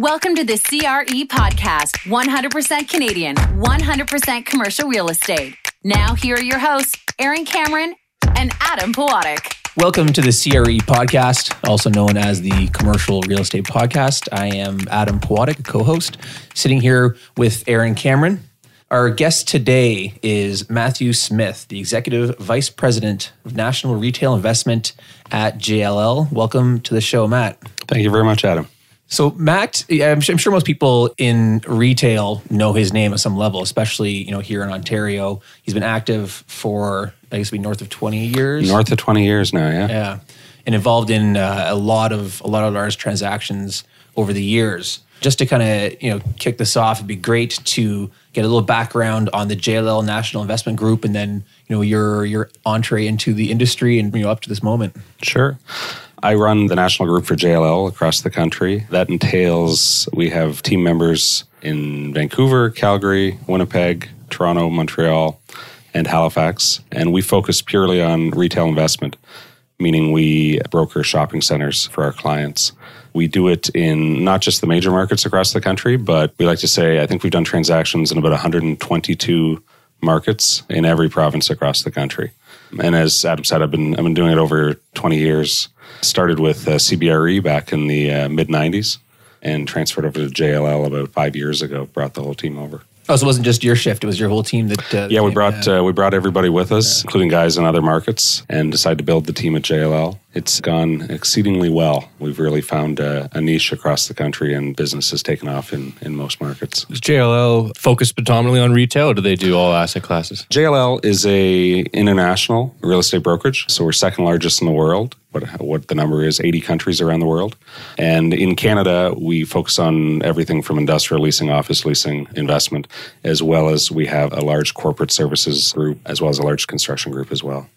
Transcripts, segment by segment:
Welcome to the CRE podcast 100% Canadian, 100% commercial real estate. Now, here are your hosts, Aaron Cameron and Adam Pawatic. Welcome to the CRE podcast, also known as the Commercial Real Estate Podcast. I am Adam Pawatic, co host, sitting here with Aaron Cameron. Our guest today is Matthew Smith, the Executive Vice President of National Retail Investment at JLL. Welcome to the show, Matt. Thank you very much, Adam. So Matt, I'm sure most people in retail know his name at some level, especially you know here in Ontario. He's been active for I guess be north of 20 years. North of 20 years now, yeah. Yeah, and involved in uh, a lot of a lot of large transactions over the years. Just to kind of you know kick this off, it'd be great to get a little background on the JLL National Investment Group, and then you know your your entree into the industry and you know up to this moment. Sure. I run the national group for JLL across the country. That entails we have team members in Vancouver, Calgary, Winnipeg, Toronto, Montreal, and Halifax. And we focus purely on retail investment, meaning we broker shopping centers for our clients. We do it in not just the major markets across the country, but we like to say I think we've done transactions in about 122 markets in every province across the country. And as Adam said, I've been I've been doing it over 20 years. Started with uh, CBRE back in the uh, mid 90s and transferred over to JLL about five years ago. Brought the whole team over. Oh, so it wasn't just your shift; it was your whole team that. Uh, yeah, we brought uh, we brought everybody with us, yeah. including guys in other markets, and decided to build the team at JLL. It's gone exceedingly well. We've really found a, a niche across the country, and business has taken off in, in most markets. Is JLL focused predominantly on retail, or do they do all asset classes? JLL is a international real estate brokerage, so we're second largest in the world what what the number is 80 countries around the world. And in Canada we focus on everything from industrial leasing office leasing investment as well as we have a large corporate services group as well as a large construction group as well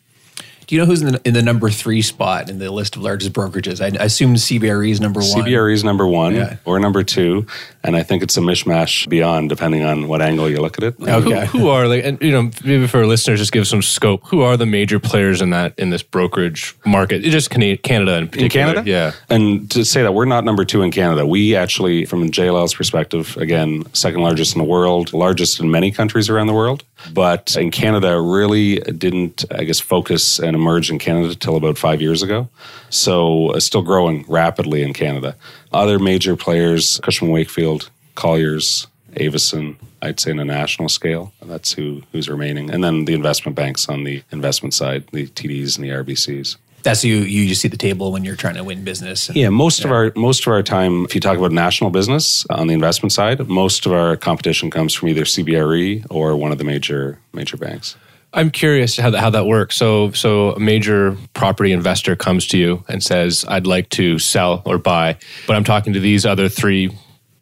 do you know who's in the, in the, number three spot in the list of largest brokerages? I, I assume CBRE is number one. CBRE is number one yeah. or number two, and I think it's a mishmash beyond, depending on what angle you look at it. Okay. Who, who are like, and you know, maybe for our listeners, just give some scope. Who are the major players in that in this brokerage market? Just Canada in particular. In Canada, yeah. And to say that we're not number two in Canada, we actually, from JLL's perspective, again, second largest in the world, largest in many countries around the world, but in Canada, really didn't, I guess, focus and emerged in Canada till about five years ago. So it's still growing rapidly in Canada. Other major players, Cushman Wakefield, Colliers, Avison, I'd say on a national scale. That's who who's remaining. And then the investment banks on the investment side, the TDs and the RBCs. That's you. You just see the table when you're trying to win business. Yeah, most yeah. of our most of our time, if you talk about national business on the investment side, most of our competition comes from either CBRE or one of the major major banks. I'm curious how that, how that works. So, so a major property investor comes to you and says, "I'd like to sell or buy," but I'm talking to these other three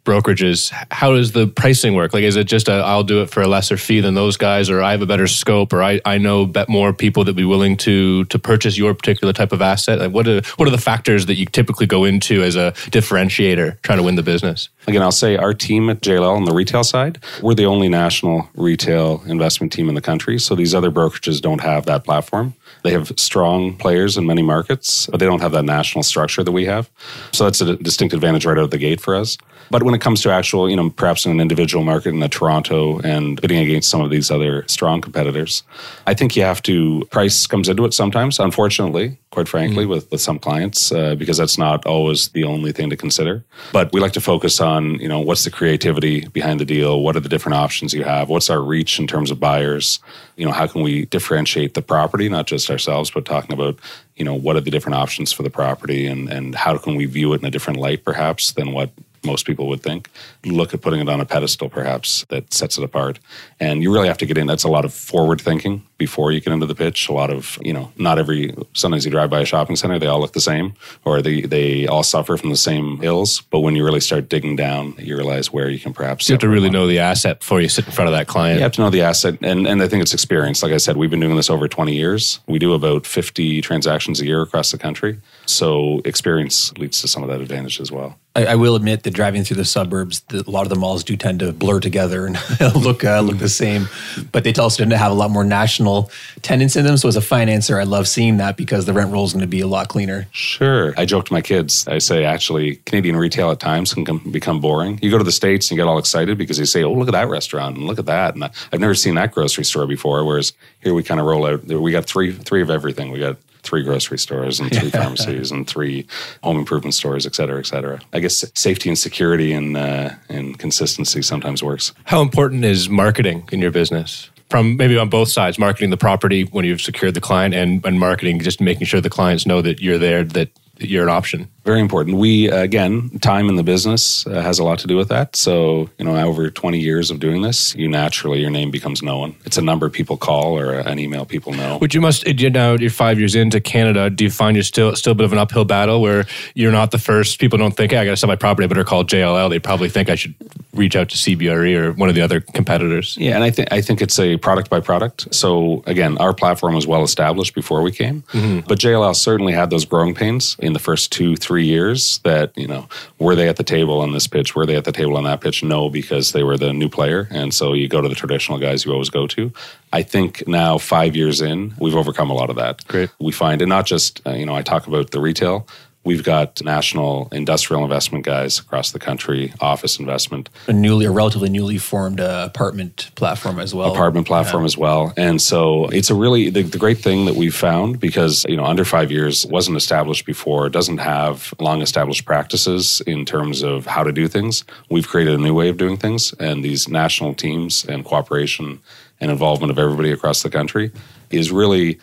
brokerages how does the pricing work? Like is it just i will do it for a lesser fee than those guys or i have a better scope or i, I know bet more people that be willing to to purchase your particular type of asset? Like what are what are the factors that you typically go into as a differentiator trying to win the business? Again i'll say our team at jll on the retail side we're the only national retail investment team in the country so these other brokerages don't have that platform they have strong players in many markets, but they don't have that national structure that we have. So that's a distinct advantage right out of the gate for us. But when it comes to actual, you know, perhaps in an individual market in the Toronto and bidding against some of these other strong competitors, I think you have to, price comes into it sometimes, unfortunately, quite frankly, mm-hmm. with, with some clients, uh, because that's not always the only thing to consider. But we like to focus on, you know, what's the creativity behind the deal? What are the different options you have? What's our reach in terms of buyers? You know, how can we differentiate the property, not just ourselves, but talking about, you know, what are the different options for the property and, and how can we view it in a different light, perhaps, than what most people would think. Look at putting it on a pedestal, perhaps, that sets it apart. And you really have to get in. That's a lot of forward thinking before you get into the pitch. A lot of, you know, not every, sometimes you drive by a shopping center, they all look the same, or they, they all suffer from the same ills. But when you really start digging down, you realize where you can perhaps. You have to really know the asset before you sit in front of that client. You have to know the asset. And, and I think it's experience. Like I said, we've been doing this over 20 years. We do about 50 transactions a year across the country. So experience leads to some of that advantage as well. I, I will admit that driving through the suburbs, the, a lot of the malls do tend to blur together and look uh, look the same. But they also tend to have a lot more national tenants in them. So as a financer, I love seeing that because the rent roll is going to be a lot cleaner. Sure. I joke to my kids. I say, actually, Canadian retail at times can come, become boring. You go to the States and you get all excited because they say, oh, look at that restaurant and look at that. And I've never seen that grocery store before. Whereas here we kind of roll out, we got three, three of everything. We got three grocery stores and three pharmacies and three home improvement stores, et cetera, et cetera. I guess safety and security and, uh, and consistency sometimes works. How important is marketing in your business? From maybe on both sides, marketing the property when you've secured the client and, and marketing, just making sure the clients know that you're there, that you're an option. Very important. We, again, time in the business uh, has a lot to do with that. So, you know, over 20 years of doing this, you naturally, your name becomes known. It's a number people call or an email people know. Which you must, you now you're five years into Canada. Do you find you're still, still a bit of an uphill battle where you're not the first? People don't think, hey, I got to sell my property, I better call JLL. They probably think I should reach out to CBRE or one of the other competitors. Yeah, and I think I think it's a product by product. So again, our platform was well established before we came, mm-hmm. but JLL certainly had those growing pains in the first two three years. That you know, were they at the table on this pitch? Were they at the table on that pitch? No, because they were the new player, and so you go to the traditional guys you always go to. I think now five years in, we've overcome a lot of that. Great. We find, and not just uh, you know, I talk about the retail We've got national industrial investment guys across the country, office investment, a newly, a relatively newly formed uh, apartment platform as well. Apartment platform yeah. as well, and so it's a really the, the, great thing that we've found because you know under five years wasn't established before, doesn't have long established practices in terms of how to do things. We've created a new way of doing things, and these national teams and cooperation and involvement of everybody across the country is really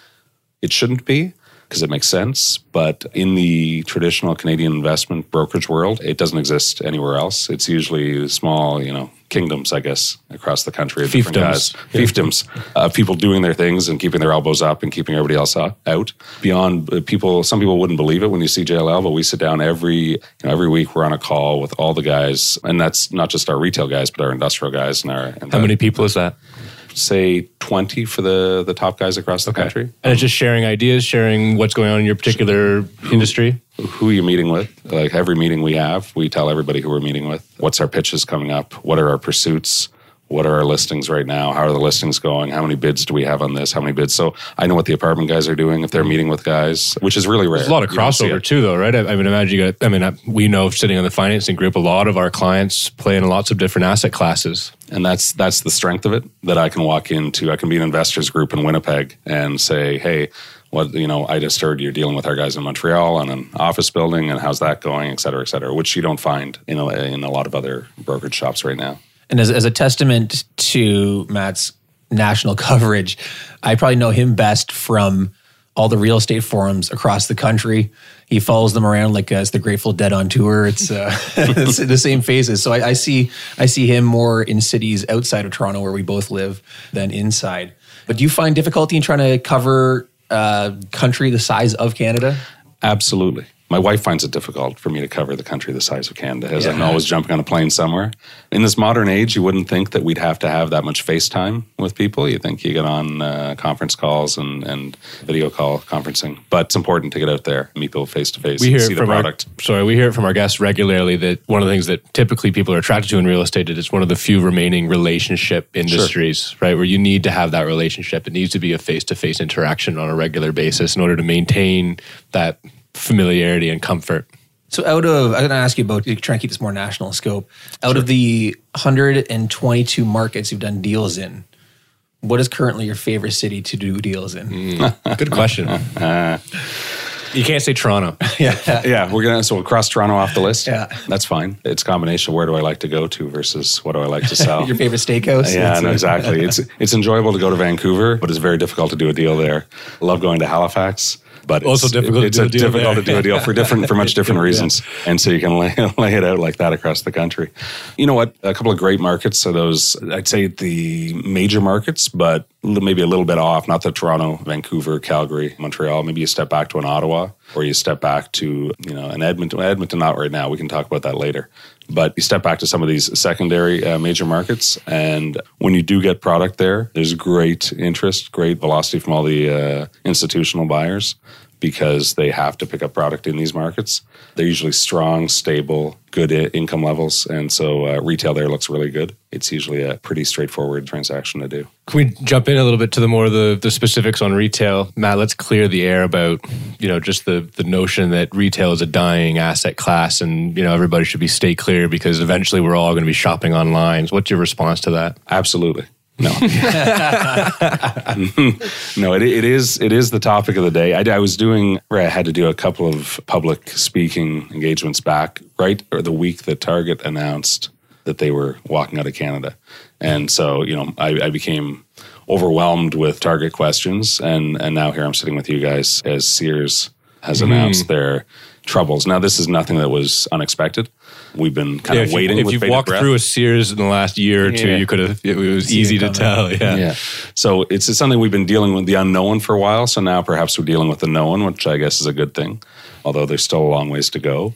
it shouldn't be because it makes sense. But in the traditional Canadian investment brokerage world, it doesn't exist anywhere else. It's usually small, you know, kingdoms, I guess, across the country of different guys, yeah. fiefdoms of people doing their things and keeping their elbows up and keeping everybody else out. Beyond uh, people, some people wouldn't believe it when you see JLL, but we sit down every you know, every week. We're on a call with all the guys, and that's not just our retail guys, but our industrial guys and our. And How many people is that? Say 20 for the the top guys across the okay. country. And it's just sharing ideas, sharing what's going on in your particular who, industry. Who are you meeting with? Like every meeting we have, we tell everybody who we're meeting with. What's our pitches coming up? What are our pursuits? What are our listings right now? How are the listings going? How many bids do we have on this? How many bids? So I know what the apartment guys are doing if they're meeting with guys, which is really rare. There's a lot of crossover too, though, right? I, I mean, imagine you got, I mean, we know sitting on the financing group, a lot of our clients play in lots of different asset classes. And that's that's the strength of it that I can walk into. I can be an investors group in Winnipeg and say, hey, what you know i just heard you're dealing with our guys in montreal on an office building and how's that going et cetera et cetera which you don't find in a, in a lot of other brokerage shops right now and as, as a testament to Matt's national coverage, I probably know him best from all the real estate forums across the country. He follows them around like as the Grateful Dead on tour. It's, uh, it's the same phases. So I, I, see I see him more in cities outside of Toronto where we both live than inside. But do you find difficulty in trying to cover uh, country the size of Canada? Absolutely my wife finds it difficult for me to cover the country the size of Canada as yeah. I'm always jumping on a plane somewhere. In this modern age, you wouldn't think that we'd have to have that much FaceTime with people. You think you get on uh, conference calls and, and video call conferencing, but it's important to get out there, meet people face to face, we see the product. Our, sorry, we hear it from our guests regularly that one of the things that typically people are attracted to in real estate is it's one of the few remaining relationship industries, sure. right? Where you need to have that relationship. It needs to be a face to face interaction on a regular basis in order to maintain that familiarity and comfort. So, out of, I'm going to ask you about, try and keep this more national scope. Out sure. of the 122 markets you've done deals in, what is currently your favorite city to do deals in? Mm, good question. uh, you can't say Toronto. yeah. Yeah. We're going to, so we'll cross Toronto off the list. Yeah. That's fine. It's a combination. Where do I like to go to versus what do I like to sell? Your favorite steakhouse? Yeah, no, exactly. it's, it's enjoyable to go to Vancouver, but it's very difficult to do a deal there. Love going to Halifax but also it's, difficult. It's to difficult to do a deal for different for much different reasons, yeah. and so you can lay, lay it out like that across the country. You know what? A couple of great markets are those. I'd say the major markets, but maybe a little bit off. Not the Toronto, Vancouver, Calgary, Montreal. Maybe you step back to an Ottawa, or you step back to you know an Edmonton. Edmonton, not right now. We can talk about that later. But you step back to some of these secondary uh, major markets, and when you do get product there, there's great interest, great velocity from all the uh, institutional buyers. Because they have to pick up product in these markets. They're usually strong, stable, good income levels. And so uh, retail there looks really good. It's usually a pretty straightforward transaction to do. Can we jump in a little bit to the more the, the specifics on retail? Matt, let's clear the air about, you know, just the, the notion that retail is a dying asset class and, you know, everybody should be stay clear because eventually we're all going to be shopping online. What's your response to that? Absolutely. No, no. It, it is it is the topic of the day. I, I was doing. I had to do a couple of public speaking engagements back right or the week that Target announced that they were walking out of Canada, and so you know I, I became overwhelmed with Target questions, and and now here I'm sitting with you guys as Sears has mm-hmm. announced their troubles. Now this is nothing that was unexpected. We've been kind of waiting. You, if with you've bated walked breath. through a Sears in the last year or two, Yeah. you could have, it was Seen easy it to tell. Yeah. yeah. So it's, it's something we've been dealing with the unknown for a while. So now perhaps we're dealing with the known, which I guess is a good thing, although there's still a long ways to go.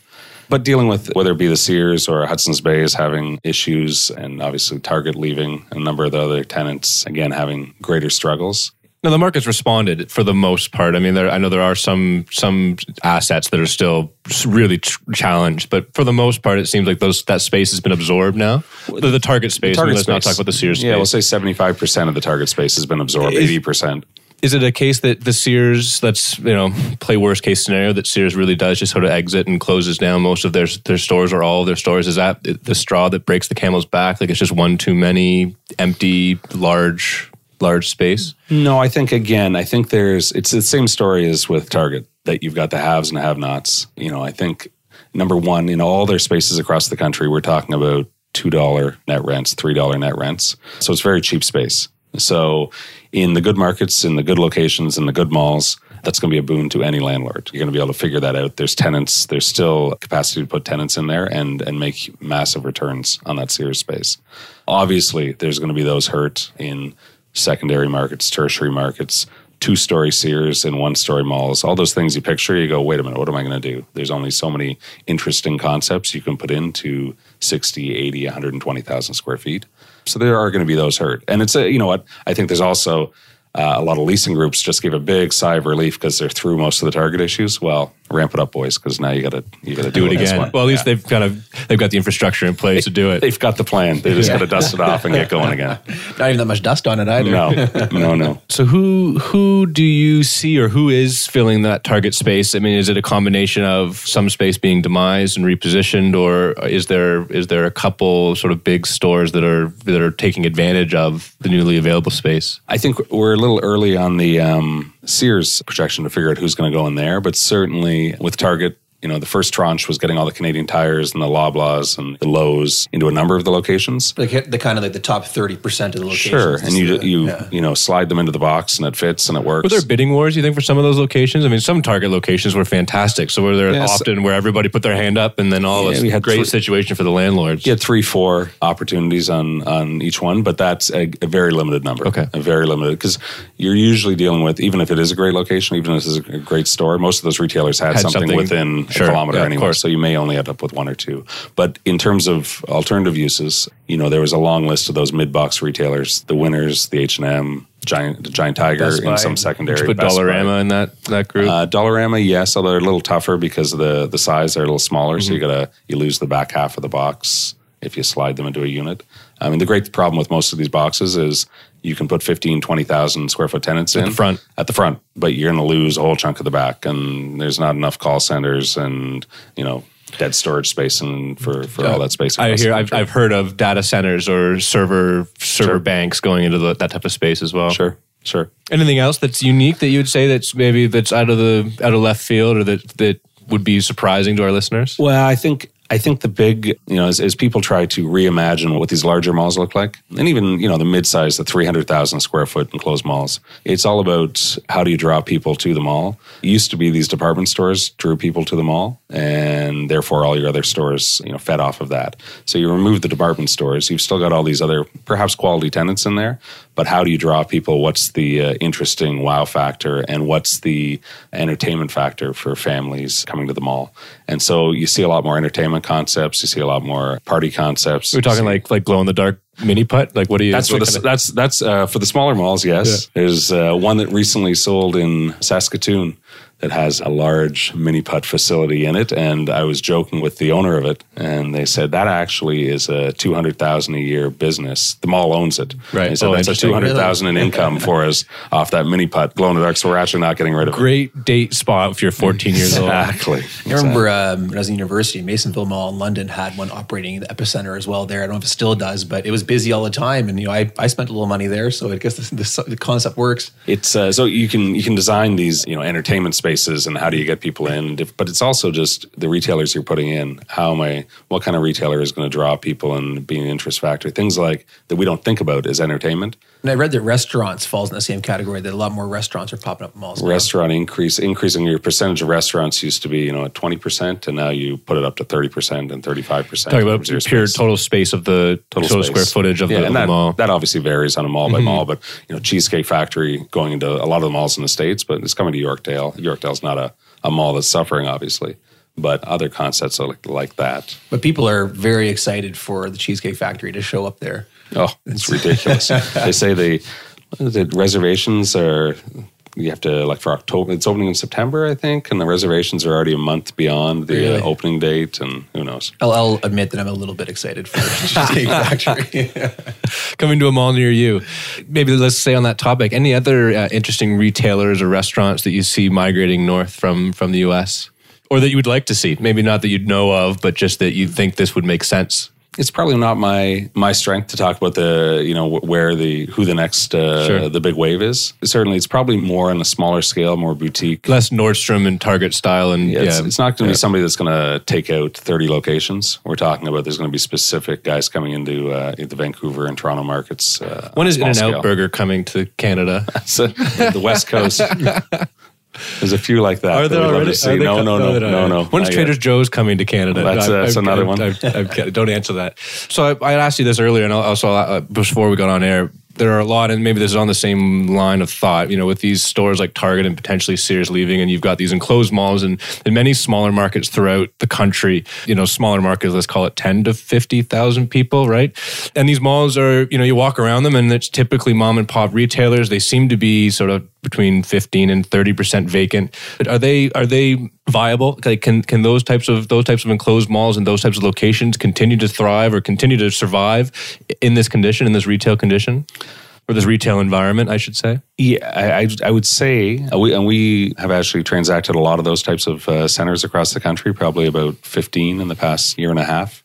But dealing with whether it be the Sears or Hudson's Bay is having issues, and obviously Target leaving, a number of the other tenants again having greater struggles. No, the market's responded for the most part. I mean, there, I know there are some some assets that are still really tr- challenged, but for the most part, it seems like those that space has been absorbed now. The, the target space. I mean, let's not talk about the Sears Yeah, we'll say 75% of the Target space has been absorbed, 80%. Is it a case that the Sears, let's you know, play worst case scenario that Sears really does just sort of exit and closes down most of their their stores or all of their stores? Is that the straw that breaks the camel's back? Like it's just one too many empty, large, large space. No, I think again, I think there's it's the same story as with Target that you've got the haves and have-nots. You know, I think number one, in all their spaces across the country, we're talking about two dollar net rents, three dollar net rents. So it's very cheap space. So in the good markets, in the good locations, in the good malls, that's going to be a boon to any landlord. You're going to be able to figure that out. There's tenants. There's still capacity to put tenants in there and and make massive returns on that Sears space. Obviously, there's going to be those hurt in secondary markets, tertiary markets, two story Sears and one story malls, all those things you picture, you go, wait a minute, what am I going to do? There's only so many interesting concepts you can put into 60, 80, 120,000 square feet. So there are going to be those hurt. And it's a, you know what? I think there's also uh, a lot of leasing groups just gave a big sigh of relief because they're through most of the target issues. Well, ramp it up, boys, because now you got to you got to Do it again. Well, at least Yeah. they've kind of they've got the infrastructure in place to do it. they've got the plan. They just got to dust it off and get going again. Not even that much dust on it either. No, no, no. So who who do you see or who is filling that target space? I mean, is it a combination of some space being demised and repositioned, or is there is there a couple sort of big stores that are that are taking advantage of the newly available space? I think we're a little early on the um, Sears projection to figure out who's going to go in there, but certainly with Target, you know, the first tranche was getting all the Canadian tires and the Loblaws and the Lowe's into a number of the locations. Like the kind of like the top thirty percent of the locations. Sure, and you Just, uh, you yeah. you know slide them into the box and it fits and it works. Were there bidding wars? You think for some of those locations? I mean, some Target locations were fantastic. So were there Yes. often where everybody put their hand up, and then all Yeah, this we had great three- situation for the landlords? You had three, four opportunities on on each one, but that's a, a very limited number. Okay. a very limited because you're usually dealing with even if it is a great location, even if it's a great store, most of those retailers had, Had something, something- within Sure. a kilometer Yeah, course. So you may only end up with one or two. But in terms of alternative uses, you know, there was a long list of those mid box retailers: the Winners, the H and M, Giant, the Giant Tiger, Buy. in some secondary. Did you put Best Buy. Dollarama in that that group? Uh, Dollarama, yes, although they're a little tougher because of the the size. They're a little smaller, so you Mm-hmm. gotta you lose the back half of the box if you slide them into a unit. I mean, the great problem with most of these boxes is you can put 15, 20,000 square foot tenants in the front. at the front, but you're going to lose a whole chunk of the back, and there's not enough call centers and you know dead storage space and for for all that space. I hear I've. I've heard of data centers or server server Sure. banks going into the, that type of space as well. sure, sure. Anything else that's unique that you would say that's maybe that's out of the out of left field or that that would be surprising to our listeners? Well, I think I think the big, you know, as, as people try to reimagine what these larger malls look like, and even you know the mid-size, the three hundred thousand square foot enclosed malls, it's all about how do you draw people to the mall. It used to be these department stores drew people to the mall, and therefore all your other stores, you know, fed off of that. So you remove the department stores, you've still got all these other perhaps quality tenants in there, but how do you draw people? What's the uh, interesting wow factor, and what's the entertainment factor for families coming to the mall? And so you see a lot more entertainment concepts. You see a lot more party concepts. We're talking see- like like glow in the dark mini putt. Like what do you? that's for the of- that's that's uh, for the smaller malls. Yes, there's uh, one that recently sold in Saskatoon that has a large mini putt facility in it. And I was joking with the owner of it, and they said that actually is a two hundred thousand a year business. The mall owns it. Right. They said Oh, that's a interesting. two hundred thousand in income for us off that mini putt glow in the dark. So we're actually not getting rid of it. Great date spot if you're 14 years old. Exactly. I remember um, when I was in university, Masonville Mall in London had one operating in the epicenter as well there. I don't know if it still does, but it was busy all the time. And, you know, I, I spent a little money there. So I guess the, the, the concept works. It's uh, so you can you can design these you know entertainment spaces and how do you get people in, but it's also just the retailers you're putting in. How am I? What kind of retailer is going to draw people and be an interest factor? Things like that we don't think about as entertainment. And I read that restaurants falls in the same category, that a lot more restaurants are popping up in malls. now. Restaurant increase increasing your percentage of restaurants used to be you know at twenty percent, and now you put it up to thirty percent and thirty five percent. Talking about pure total space of the total, square footage of yeah, the, and of the that, mall. that obviously varies on a mall by mm-hmm. mall, but you know, Cheesecake Factory going into a lot of the malls in the states, but it's coming to Yorkdale. Yorkdale's not a, a mall that's suffering, obviously, but other concepts are like, like that. But people are very excited for the Cheesecake Factory to show up there. Oh, it's ridiculous. they say the the reservations are. You have to like for October. It's opening in September, I think, and the reservations are already a month beyond the Really? uh, opening date, and who knows? I'll, I'll admit that I'm a little bit excited for the Cheesecake Factory. coming to a mall near you. Maybe let's say on that topic, any other uh, interesting retailers or restaurants that you see migrating north from from the U.S. or that you would like to see? Maybe not that you'd know of, but just that you think this would make sense. It's probably not my my strength to talk about the you know where the who the next uh, Sure. the big wave is. Certainly, it's probably more on a smaller scale, more boutique. Less Nordstrom and Target style, and Yeah, yeah, it's, it's not going to be somebody that's going to take out 30 locations. We're talking about there's going to be specific guys coming into uh, the Vancouver and Toronto markets. Uh, When is In and. Out Burger coming to Canada? So, the West Coast. There's a few like that. Are there we'd already? Are No, no, no, they're no, no. When's Trader yet. Joe's coming to Canada? That's, uh, that's another one. I'm- I'm- don't answer that. So I, I asked you this earlier, and also uh, before we got on air. There are a lot, and maybe this is on the same line of thought. You know, with these stores like Target and potentially Sears leaving, and you've got these enclosed malls and in many smaller markets throughout the country. You know, smaller markets, let's call it ten to fifty thousand people, right? And these malls are, you know, you walk around them, and it's typically mom and pop retailers. They seem to be sort of between 15 and 30 percent vacant. Are they are they viable? Like, can can those types of those types of enclosed malls and those types of locations continue to thrive or continue to survive in this condition, in this retail condition, or this retail environment? I should say. Yeah, I, I, I would say, uh, we, and we have actually transacted a lot of those types of uh, centers across the country, probably about 15 in the past year and a half.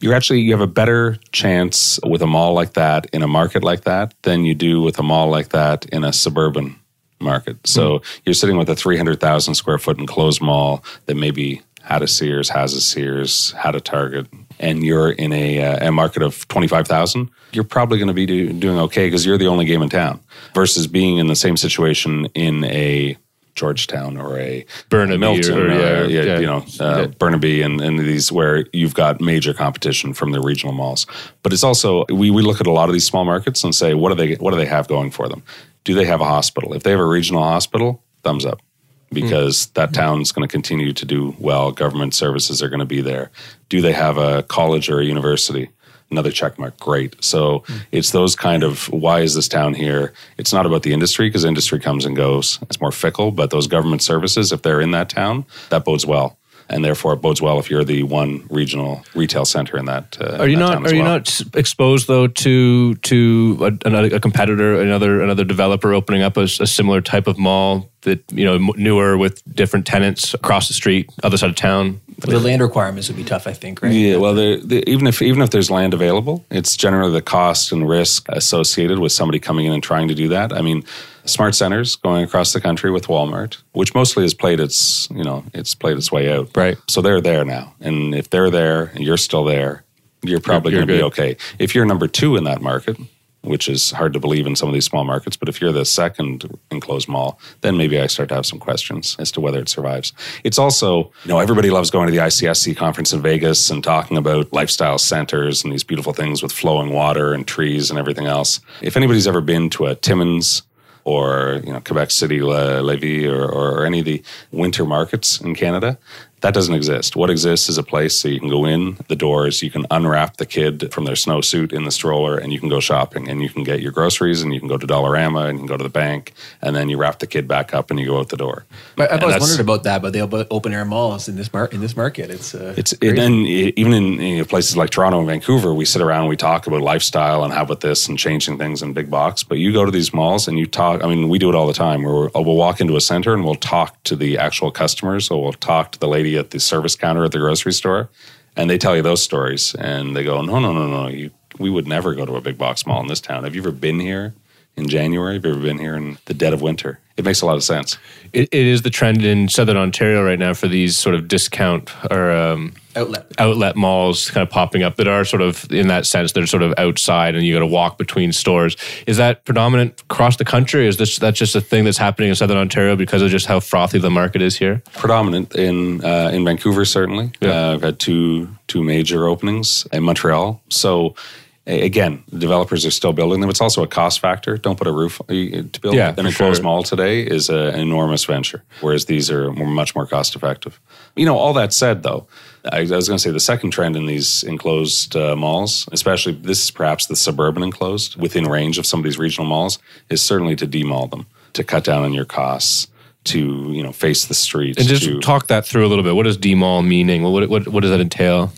You're actually, you have a better chance with a mall like that in a market like that than you do with a mall like that in a suburban market. So you're sitting with a 300,000 square foot enclosed mall that maybe had a Sears, has a Sears, had a Target, and you're in a, uh, a market of 25,000, you're probably going to be do, doing okay because you're the only game in town versus being in the same situation in a Georgetown or a Burnaby Milton, or- or, yeah, yeah, yeah. you know, uh, Yeah. Burnaby and, and these where you've got major competition from the regional malls. But it's also we, we look at a lot of these small markets and say, what do they what do they have going for them? Do they have a hospital? If they have a regional hospital, thumbs up. Because hmm. that hmm. town's going to continue to do well. Government services are going to be there. Do they have a college or a university? Another check mark. Great. So hmm. it's those kind of why is this town here? It's not about the industry because industry comes and goes. It's more fickle. But those government services, if they're in that town, that bodes well. And therefore, it bodes well if you're the one regional retail center in that. Uh, Are you that not town as are you not exposed though to to a, another a competitor, another another developer opening up a similar type of mall that you know newer with different tenants across the street, other side of town? the land requirements would be tough, I think, right? Yeah, well, the, the, even if even if there's land available, it's generally the cost and risk associated with somebody coming in and trying to do that. I mean, smart centers going across the country with Walmart, which mostly has played its you know it's played its way out. Right. So they're there now, and if they're there and you're still there, you're probably going to be okay. If you're number two in that market. Which is hard to believe in some of these small markets, but if you're the second enclosed mall, then maybe I start to have some questions as to whether it survives. It's also, you know, everybody loves going to the ICSC conference in Vegas and talking about lifestyle centers and these beautiful things with flowing water and trees and everything else. If anybody's ever been to a Timmins or you know Quebec City, Le- Lévis, or, or any of the winter markets in Canada, That doesn't exist. What exists is a place so you can go in the doors, you can unwrap the kid from their snowsuit in the stroller, and you can go shopping and you can get your groceries and you can go to Dollarama and you can go to the bank, and then you wrap the kid back up and you go out the door. But I've And always wondered about that, but they have open air malls in this mar- in this market. It's uh, It's it, and even in you know, places like Toronto and Vancouver, we sit around and we talk about lifestyle and how about this and changing things in big box. But you go to these malls and you talk. I mean, we do it all the time. Where we'll, we'll walk into a center and we'll talk to the actual customers, or we'll talk to the lady at the service counter at the grocery store, and they tell you those stories, and they go, "No, no, no, no, you, we would never go to a big box mall in this town. Have you ever been here?" In January, have you ever been here in the dead of winter? It makes a lot of sense. It, it is the trend in Southern Ontario right now for these sort of discount or um, outlet. outlet malls kind of popping up that are sort of in that sense they're sort of outside and you got to walk between stores. Is that predominant across the country? Is this that's just a thing that's happening in Southern Ontario because of just how frothy the market is here? predominant in uh, in Vancouver. Certainly, Yeah. uh, I've had two two major openings in Montreal. So. A- Again, developers are still building them. It's also a cost factor. Don't put a roof to build Yeah, an for enclosed sure. mall today is a, an enormous venture, whereas these are much more cost effective. You know, all that said, though, I, I was going to say the second trend in these enclosed uh, malls, especially this is perhaps the suburban enclosed within range of some of these regional malls, is certainly to demall them, to cut down on your costs, to you know face the streets, And just to, talk that through a little bit. What does demall meaning? What what what does that entail?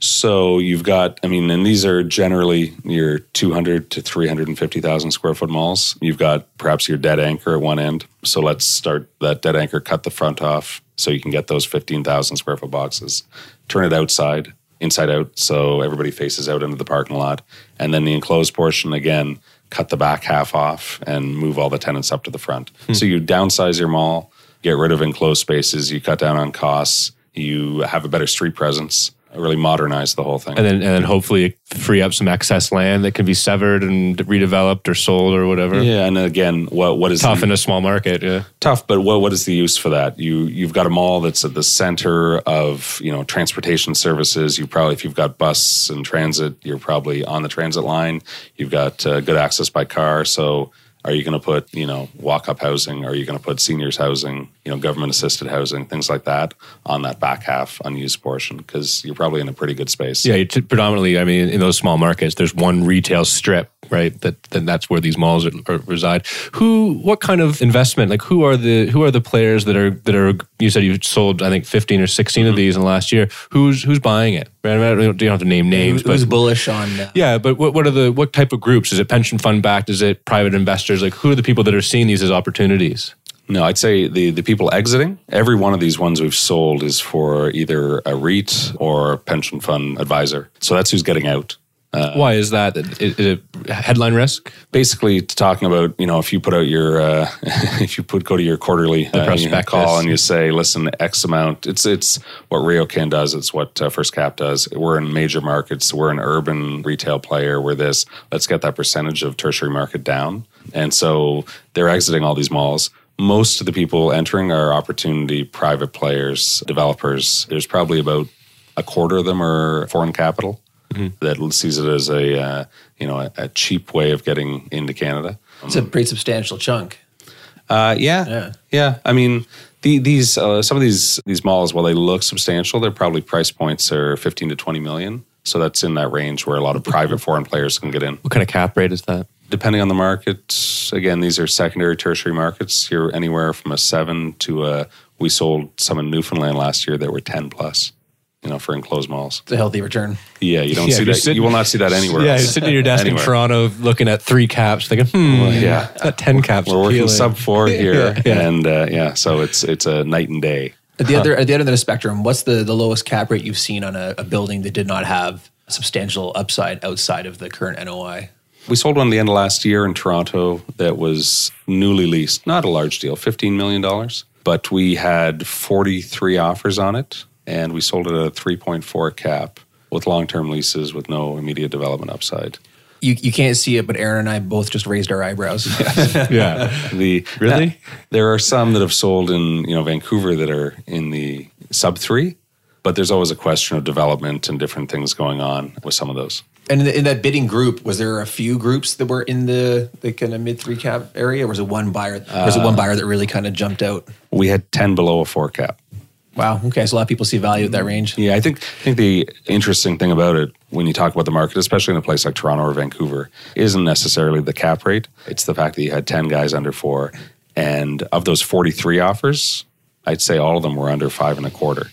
So you've got, I mean, and these are generally your 200 to 350,000 square foot malls. You've got perhaps your dead anchor at one end. So let's start that dead anchor, cut the front off so you can get those 15,000 square foot boxes. Turn it outside, inside out, so everybody faces out into the parking lot. And then the enclosed portion, again, cut the back half off and move all the tenants up to the front. Hmm. So you downsize your mall, get rid of enclosed spaces, you cut down on costs, you have a better street presence, really modernize the whole thing. And then and then hopefully free up some excess land that can be severed and redeveloped or sold or whatever. yeah, and again, what what is Tough the, in a small market. Yeah. tough, but what what is the use for that? You you've got a mall that's at the center of you know transportation services. You probably if you've got bus and transit, you're probably on the transit line. You've got uh, good access by car, so. Are you going to put, you know, walk-up housing? Are you going to put seniors housing, you know, government-assisted housing, things like that, on that back half unused portion? Because you're probably in a pretty good space. Yeah, t- predominantly, I mean, in those small markets, there's one retail strip, right? That then that's where these malls are, are, reside. Who, what kind of investment? Like, who are the who are the players that are that are? You said you sold, I think, 15 or 16 of these in the last year. Who's who's buying it? Right? I mean, you don't have to name names, Who's but bullish on? Uh, yeah, but what, what are the what type of groups? Is it pension fund backed? Is it private investors? Like, who are the people that are seeing these as opportunities? No, I'd say the the people exiting. Every one of these ones we've sold is for either a REIT or a pension fund advisor. So that's who's getting out. Why is that? Is, is it headline risk? Basically, talking about you know if you put out your uh, if you put go to your quarterly uh, you know, call and you say listen X amount. It's it's what RioCan does. It's what uh, First Cap does. We're in major markets. We're an urban retail player. We're this. Let's get that percentage of tertiary market down. And so they're exiting all these malls. Most of the people entering are opportunity private players, developers. There's probably about a quarter of them are foreign capital that sees it as a uh, you know a, a cheap way of getting into Canada. It's a pretty substantial chunk. Uh, yeah, Yeah. yeah, I mean, the, these uh, some of these these malls, while they look substantial, their probably price points are fifteen to twenty million. So that's in that range where a lot of private foreign players can get in. What kind of cap rate is that? Depending on the market, again, these are secondary, tertiary markets. You're anywhere from a seven to a. We sold some in Newfoundland last year that were ten plus. You know, for enclosed malls. It's a healthy return. Yeah, you don't Yeah, see you're that. sitting- you will not see that anywhere. Yeah, else. you're sitting at your desk Anywhere. in Toronto looking at three caps, thinking, hmm, Well, yeah. that 10 caps. We're working sub four here, Yeah, yeah. and uh, yeah, so it's it's a night and day. At the other at the end of the spectrum, what's the, the lowest cap rate you've seen on a, a building that did not have substantial upside outside of the current NOI? We sold one at the end of last year in Toronto that was newly leased, not a large deal, $15 million. But we had 43 offers on it, and we sold it at a 3.4 cap with long term leases with no immediate development upside. You, you can't see it, but Aaron and I both just raised our eyebrows. Yeah. The Really? now, there are some that have sold in you know Vancouver that are in the sub three, but there's always a question of development and different things going on with some of those. And in, the, in that bidding group, was there a few groups that were in the, the kind of mid three cap area? Or was it one buyer? was it uh, one buyer that really kind of jumped out? We had 10 below a four cap. Wow. Okay. So a lot of people see value at that mm-hmm. range. Yeah, I think I think the interesting thing about it when you talk about the market, especially in a place like Toronto or Vancouver, isn't necessarily the cap rate. It's the fact that you had ten guys under four, and of those forty three offers, I'd say all of them were under five and a quarter.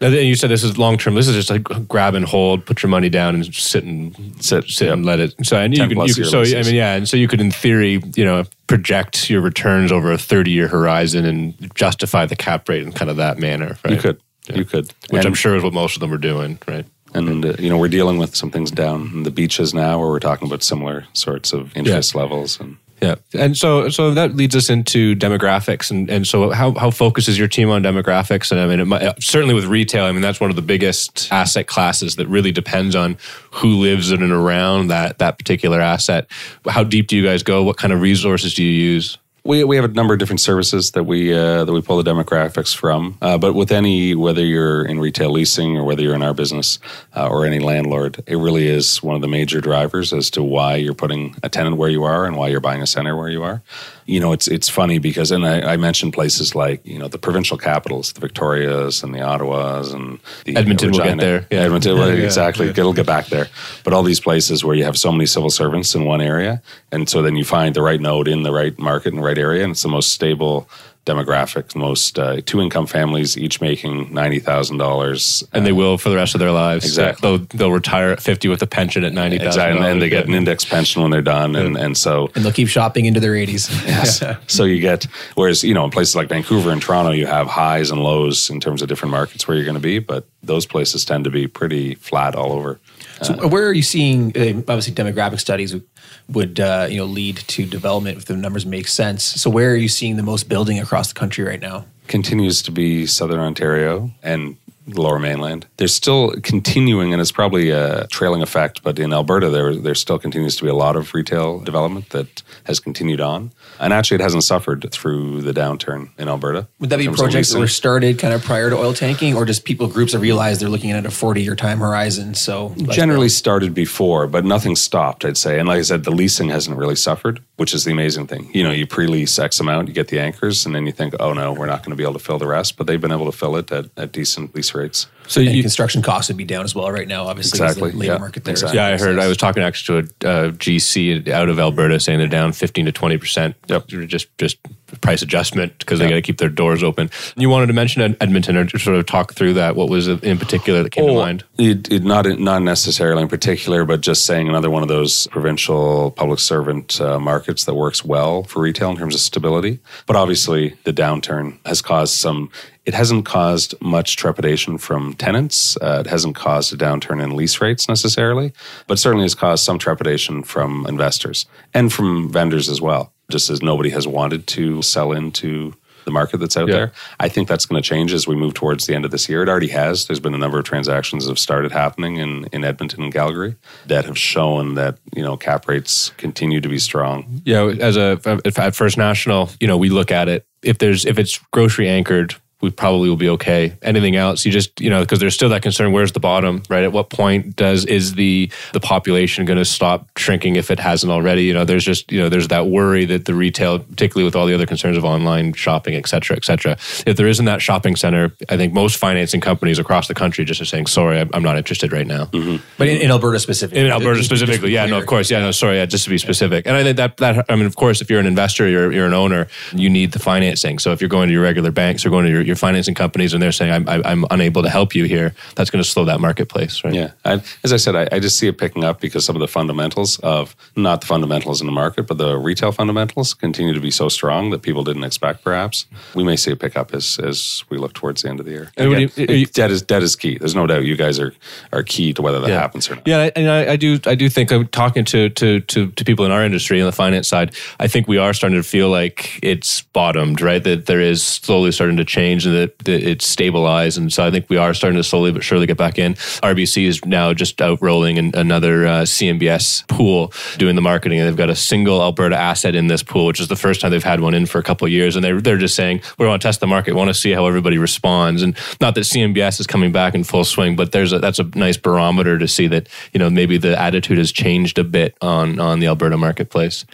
And you said this is long term. This is just like grab and hold, put your money down, and sit and sit, sit and let it. So and you 10 could, you could so I mean yeah, and so you could in theory you know project your returns over a thirty year horizon and justify the cap rate in kind of that manner. Right? You could, you could, which And- I'm sure is what most of them are doing. Right. And uh, you know we're dealing with some things down in the beaches now, where we're talking about similar sorts of interest levels. And Yeah, and so so that leads us into demographics, and and so how how focuses your team on demographics? And I mean, might, certainly with retail, I mean that's one of the biggest asset classes that really depends on who lives in and around that that particular asset. How deep do you guys go? What kind of resources do you use? We we have a number of different services that we uh, that we pull the demographics from. Uh, but with any whether you're in retail leasing or whether you're in our business uh, or any landlord, it really is one of the major drivers as to why you're putting a tenant where you are and why you're buying a center where you are. You know, it's it's funny because and I, I mentioned places like you know the provincial capitals, the Victorias and the Ottawas and the Edmonton will get there. Yeah. Edmonton, Yeah, yeah, exactly. It'll get back there. But all these places where you have so many civil servants in one area, and so then you find the right node in the right market in the right area, and it's the most stable demographic, most uh, two income families each making ninety thousand dollars, And they will for the rest of their lives. Exactly. They'll, they'll retire at 50 with a pension at 90,000. exactly, and they get an index pension when they're done, and and so And they'll keep shopping into their 80s. Yes. so you get, whereas, you know, in places like Vancouver and Toronto, you have highs and lows in terms of different markets where you're going to be, but those places tend to be pretty flat all over. So where are you seeing? Uh, obviously, demographic studies would, would uh, you know lead to development if the numbers make sense. So where are you seeing the most building across the country right now? Continues to be Southern Ontario and the Lower Mainland. There's still continuing, and it's probably a trailing effect, but in Alberta, there there still continues to be a lot of retail development that has continued on, and actually, it hasn't suffered through the downturn in Alberta. Would that be in terms of projects that were started kind of prior to oil tanking, or just people groups that realize they're looking at a 40 year time horizon? So generally started before, but nothing stopped, I'd say. And like I said, the leasing hasn't really suffered, which is the amazing thing. You know, you pre lease X amount, you get the anchors, and then you think, oh no, we're not going to be able to fill the rest. But they've been able to fill it at, at decent lease rates. So and you, construction costs would be down as well right now. Obviously, Exactly, the labor yeah, market there. is exactly. Yeah, I heard. I was talking actually to a uh, GC out of Alberta saying they're down fifteen to twenty percent. Yep. Just just price adjustment because they got to keep their doors open. You wanted to mention Edmonton or sort of talk through that. What was it in particular that came to mind? It, it not not necessarily in particular, but just saying another one of those provincial public servant uh, markets that works well for retail in terms of stability. But obviously, the downturn has caused some. It hasn't caused much trepidation from tenants. Uh, it hasn't caused a downturn in lease rates necessarily, but certainly has caused some trepidation from investors and from vendors as well. Just as nobody has wanted to sell into the market that's out Yeah. there. I think that's going to change as we move towards the end of this year. It already has. There's been a number of transactions that have started happening in, in Edmonton and Calgary that have shown that you know cap rates continue to be strong. Yeah, as a at First National, you know, we look at it. If there's if it's grocery anchored, we probably will be okay. Anything else, you just you know, because there's still that concern. Where's the bottom? Right? At what point does is the the population going to stop shrinking if it hasn't already? You know, there's just you know, there's that worry that the retail, particularly with all the other concerns of online shopping, et cetera, et cetera. If there isn't that shopping center, I think most financing companies across the country just are saying, sorry, I'm I'm not interested right now. Mm-hmm. But in, in Alberta specifically, In Alberta Just- just specifically, yeah, no, of course, yeah, no, sorry, yeah, just to be specific. And I think that that I mean, of course, if you're an investor, you're you're an owner, you need the financing. So if you're going to your regular banks or going to your, your financing companies and they're saying I'm I- I'm unable to help you here, that's going to slow that marketplace, right? Yeah, I, as I said, I, I just see it picking up because some of the fundamentals of not the fundamentals in the market, but the retail fundamentals continue to be so strong that people didn't expect. Perhaps we may see a pickup as as we look towards the end of the year. Again, you- you- debt is debt is key. There's no doubt. You guys are are key to whether that Yeah. happens or not. Yeah, and I, I do. I do think I'm talking to, to to to people in our industry on the finance side. I think we are starting to feel like it's bottomed, right? That there is slowly starting to change and that, that it's stabilized. And so I think we are starting to slowly but surely get back in. RBC is now just out rolling in another uh, CMBS pool doing the marketing, and they've got a single Alberta asset in this pool, which is the first time they've had one in for a couple of years. And they're they're just saying we want to test the market, we want to see how everybody responds. And not that CMBS is coming back in full swing, but there's a, that's a nice barometer to see that you know maybe the attitude has changed a bit on on the Alberta marketplace.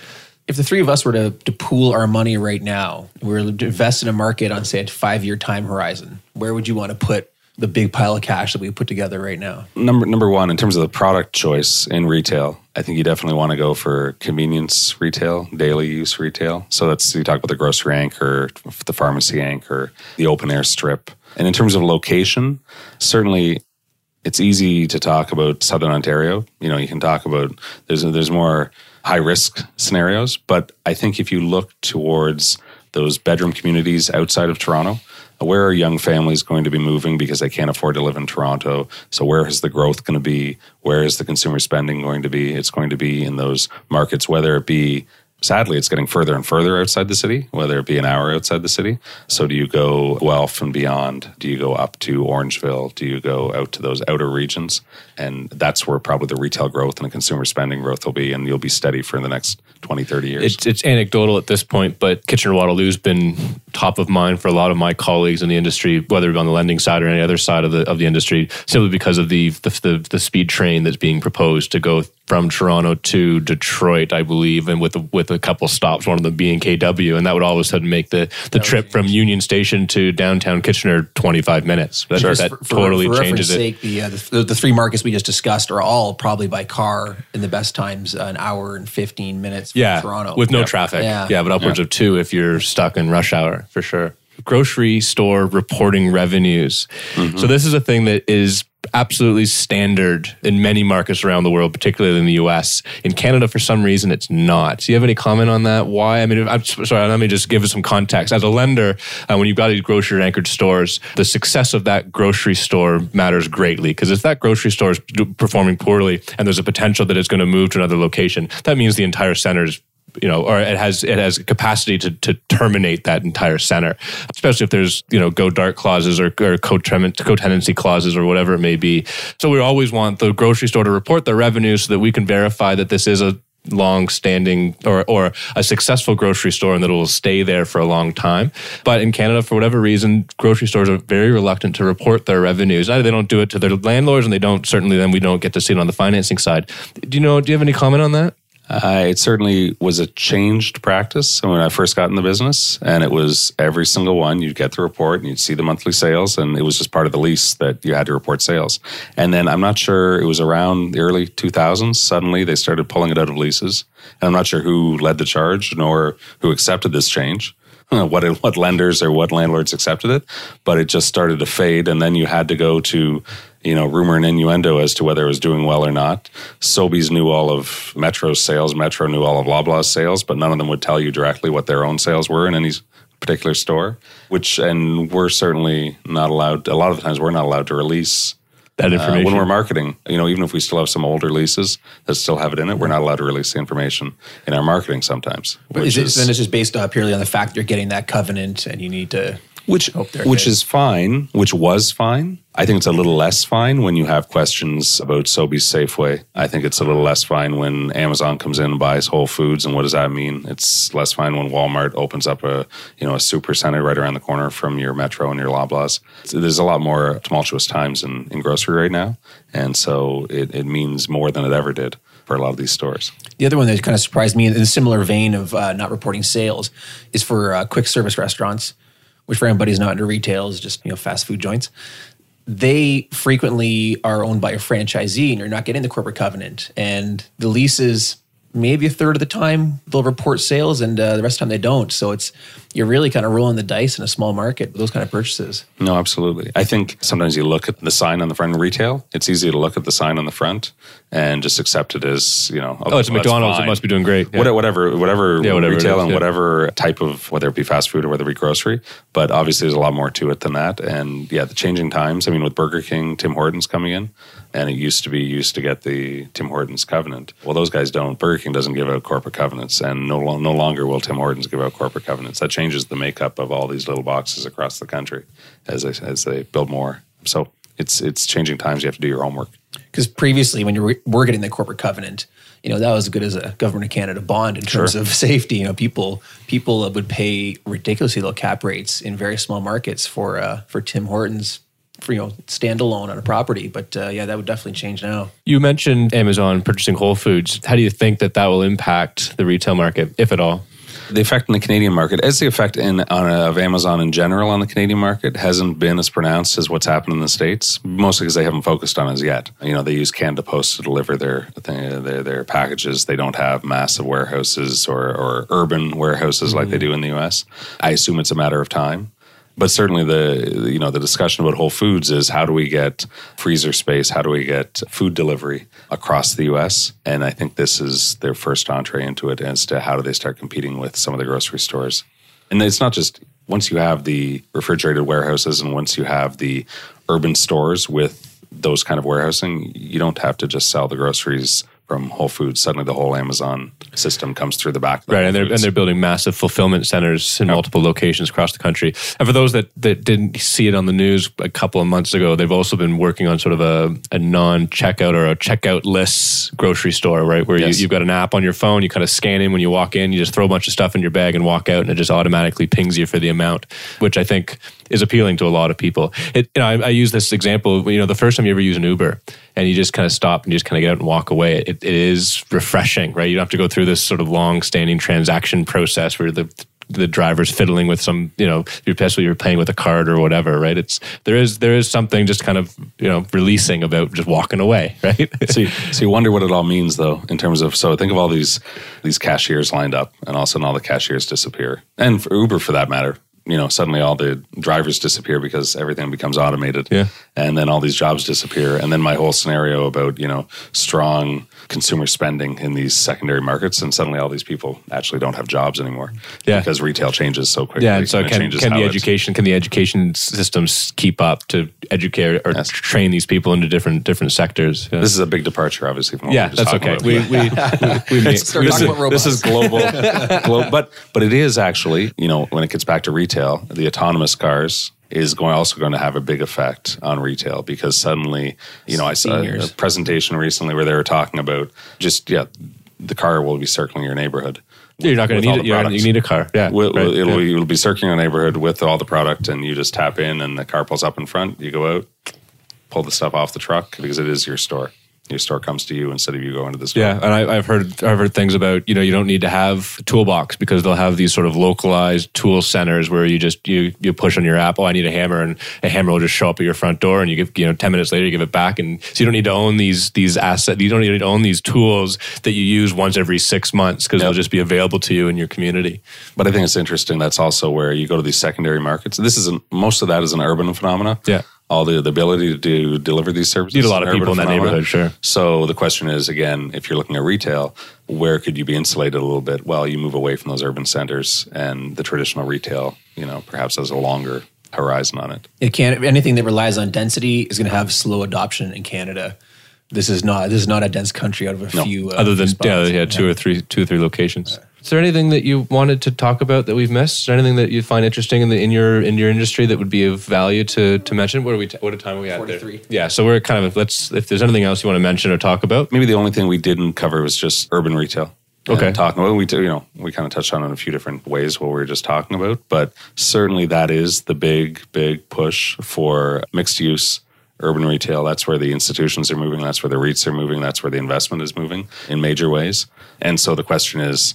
If the three of us were to, to pool our money right now, we were to invest in a market on, say, a five year time horizon, where would you want to put the big pile of cash that we put together right now? Number number one, in terms of the product choice in retail, I think you definitely want to go for convenience retail, daily use retail. So that's you talk about the grocery anchor, the pharmacy anchor, the open air strip. And in terms of location, certainly it's easy to talk about Southern Ontario. You know, you can talk about there's there's more high risk scenarios, but I think if you look towards those bedroom communities outside of Toronto, where are young families going to be moving because they can't afford to live in Toronto? So where is the growth going to be? Where is the consumer spending going to be? It's going to be in those markets, whether it be sadly, it's getting further and further outside the city, whether it be an hour outside the city. So, do you go Guelph and beyond? Do you go up to Orangeville? Do you go out to those outer regions? And that's where probably the retail growth and the consumer spending growth will be, and you'll be steady for the next 20, 30 years. It's, it's anecdotal at this point, but Kitchener Waterloo's been top of mind for a lot of my colleagues in the industry, whether it be on the lending side or any other side of the of the industry, simply because of the the, the, the speed train that's being proposed to go from Toronto to Detroit, I believe, and with a, with a couple stops, one of them being KW, and that would all of a sudden make the, the trip from Union Station to downtown Kitchener 25 minutes. That, Sure. that For- for- totally for changes reference it. Sake, the, uh, the, the three markets we just discussed are all probably by car in the best times uh, an hour and 15 minutes from yeah, Toronto. with no traffic. Yeah. Yeah, but upwards of two if you're stuck in rush hour for sure. Grocery store reporting revenues. Mm-hmm. So this is a thing that is absolutely standard in many markets around the world, particularly in the US. In Canada, for some reason, it's not. Do you have any comment on that? Why? I mean, I'm sorry. Let me just give some context. As a lender, uh, when you've got these grocery anchored stores, the success of that grocery store matters greatly because if that grocery store is performing poorly and there's a potential that it's going to move to another location, that means the entire center is you know, or it has it has capacity to to terminate that entire center, especially if there's you know go dark clauses or, or co-tenancy clauses or whatever it may be. So we always want the grocery store to report their revenue so that we can verify that this is a long standing or or a successful grocery store and that it will stay there for a long time. But in Canada, for whatever reason, grocery stores are very reluctant to report their revenues. Either they don't do it to their landlords and they don't certainly then we don't get to see it on the financing side. Do you know do you have any comment on that? Uh, it certainly was a changed practice when I first got in the business, and it was every single one. You'd get the report and you'd see the monthly sales, and it was just part of the lease that you had to report sales. And then I'm not sure it was around the early 2000s. Suddenly they started pulling it out of leases, and I'm not sure who led the charge nor who accepted this change. What what lenders or what landlords accepted it, but it just started to fade, and then you had to go to you know, rumor and innuendo as to whether it was doing well or not. Sobeys knew all of Metro's sales. Metro knew all of Loblaw's sales, but none of them would tell you directly what their own sales were in any particular store. Which, and we're certainly not allowed. A lot of the times, we're not allowed to release That uh, information. when we're marketing. You know, even if we still have some older leases that still have it in it, we're not allowed to release the information in our marketing sometimes. Is which it, is- then it's just based uh, purely on the fact you're getting that covenant and you need to. Which which is fine, which was fine. I think it's a little less fine when you have questions about Sobeys Safeway. I think it's a little less fine when Amazon comes in and buys Whole Foods, and what does that mean? It's less fine when Walmart opens up a you know a super center right around the corner from your Metro and your Loblaws. There's a lot more tumultuous times in, in grocery right now, and so it, it means more than it ever did for a lot of these stores. The other one that kind of surprised me in a similar vein of uh, not reporting sales is for uh, quick service restaurants, which for anybody who's not into retail is just you know fast food joints. They frequently are owned by a franchisee, and you're not getting the corporate covenant. And the leases, maybe a third of the time, they'll report sales, and uh, the rest of the time they don't. So it's you're really kind of rolling the dice in a small market with those kind of purchases. No, absolutely. I think sometimes you look at the sign on the front in retail. It's easy to look at the sign on the front and just accept it as you know. Oh, it's a well, that's McDonald's. It must be doing great. Yeah. Whatever, whatever, Yeah, whatever retail is, and yeah. whatever type of whether it be fast food or whether it be grocery. But obviously, there's a lot more to it than that. And yeah, the changing times. I mean, with Burger King, Tim Hortons coming in, and it used to be used to get the Tim Hortons covenant. Well, those guys don't. Burger King doesn't give out corporate covenants, and no no longer will Tim Hortons give out corporate covenants. That changes the makeup of all these little boxes across the country as they as they build more. So it's it's changing times. You have to do your homework. Because previously, when you were, were getting the corporate covenant, you know that was as good as a government of Canada bond in terms Sure. of safety. You know, people people would pay ridiculously low cap rates in very small markets for uh, for Tim Hortons for, you know standalone on a property. But uh, yeah, that would definitely change now. You mentioned Amazon purchasing Whole Foods. How do you think that that will impact the retail market, if at all? The effect in the Canadian market, as the effect in on, uh, of Amazon in general on the Canadian market, hasn't been as pronounced as what's happened in the states. Mostly because they haven't focused on it as yet. You know, they use Canada Post to deliver their their, their packages. They don't have massive warehouses or, or urban warehouses mm-hmm. like they do in the U.S. I assume it's a matter of time but certainly the you know the discussion about Whole Foods is how do we get freezer space? How do we get food delivery across the U.S. And I think this is their first entree into it as to how do they start competing with some of the grocery stores. And it's not just once you have the refrigerated warehouses and once you have the urban stores with those kind of warehousing, you don't have to just sell the groceries from Whole Foods. Suddenly, the whole Amazon system comes through the back. The right, and they're and they're building massive fulfillment centers in yep. multiple locations across the country. And for those that that didn't see it on the news a couple of months ago, they've also been working on sort of a, a non-checkout or a checkout-less grocery store, right? Where yes. you, have got an app on your phone, you kind of scan in when you walk in, you just throw a bunch of stuff in your bag and walk out, and it just automatically pings you for the amount, which I think is appealing to a lot of people. It, you know, I, I use this example. You know, the first time you ever use an Uber and you just kind of stop and you just kind of get out and walk away, it, it is refreshing, right? You don't have to go through this sort of long standing transaction process where the the driver's fiddling with some, you know, especially you're playing with a card or whatever, right? It's there is there is something just kind of you know releasing about just walking away, right? so, you, so you wonder what it all means though in terms of so think of all these these cashiers lined up, and all of a sudden all the cashiers disappear, and for Uber for that matter, you know suddenly all the drivers disappear because everything becomes automated. Yeah. And then all these jobs disappear. And then my whole scenario about you know strong consumer spending in these secondary markets and suddenly all these people actually don't have jobs anymore yeah. because retail changes so quickly yeah and so and can, can the education can the education systems keep up to educate or yes. train these people into different different sectors? Yeah. this is a big departure obviously from yeah that's okay. we, we, we, we, this, is, this is global, global but but it is actually you know when it gets back to retail retail, the autonomous cars is going also going to have a big effect on retail because suddenly, you know, I saw a presentation recently where they were talking about just yeah, the car will be circling your neighborhood. You're not going to need it. You need a car. Yeah, we'll, right. it'll, yeah. it'll be circling your neighborhood with all the product, and you just tap in, and the car pulls up in front. You go out, pull the stuff off the truck because it is your store your store comes to you instead of you going to the store. Yeah, and I, have heard I've heard things about you know you don't need to have a toolbox because they'll have these sort of localized tool centers where you just you you push on your app. Oh, I need a hammer, and a hammer will just show up at your front door, and you give you know ten minutes later you give it back, and so you don't need to own these these assets. You don't need to own these tools that you use once every six months because yep. they'll just be available to you in your community. But I think it's interesting. That's also where you go to these secondary markets. This is most of that is an urban phenomena. Yeah all the, the ability to do, deliver these services. You Need a lot of people in that neighborhood, sure. So the question is again, if you're looking at retail, where could you be insulated a little bit? Well, you move away from those urban centers and the traditional retail, you know, perhaps has a longer horizon on it. It can't anything that relies on density is going to have slow adoption in Canada. This is not this is not a dense country out of a no. few uh, other than yeah, yeah, two yeah. or three two or three locations. Is there anything that you wanted to talk about that we've missed? Is there anything that you find interesting in the in your in your industry that would be of value to to mention? What are we? T- what time are we at? 43. There? Yeah, so we're kind of let's. If there's anything else you want to mention or talk about, maybe the only thing we didn't cover was just urban retail. Okay, talking about we you know we kind of touched on it in a few different ways what we were just talking about, but certainly that is the big big push for mixed use urban retail. That's where the institutions are moving. That's where the REITs are moving. That's where the investment is moving in major ways. And so the question is,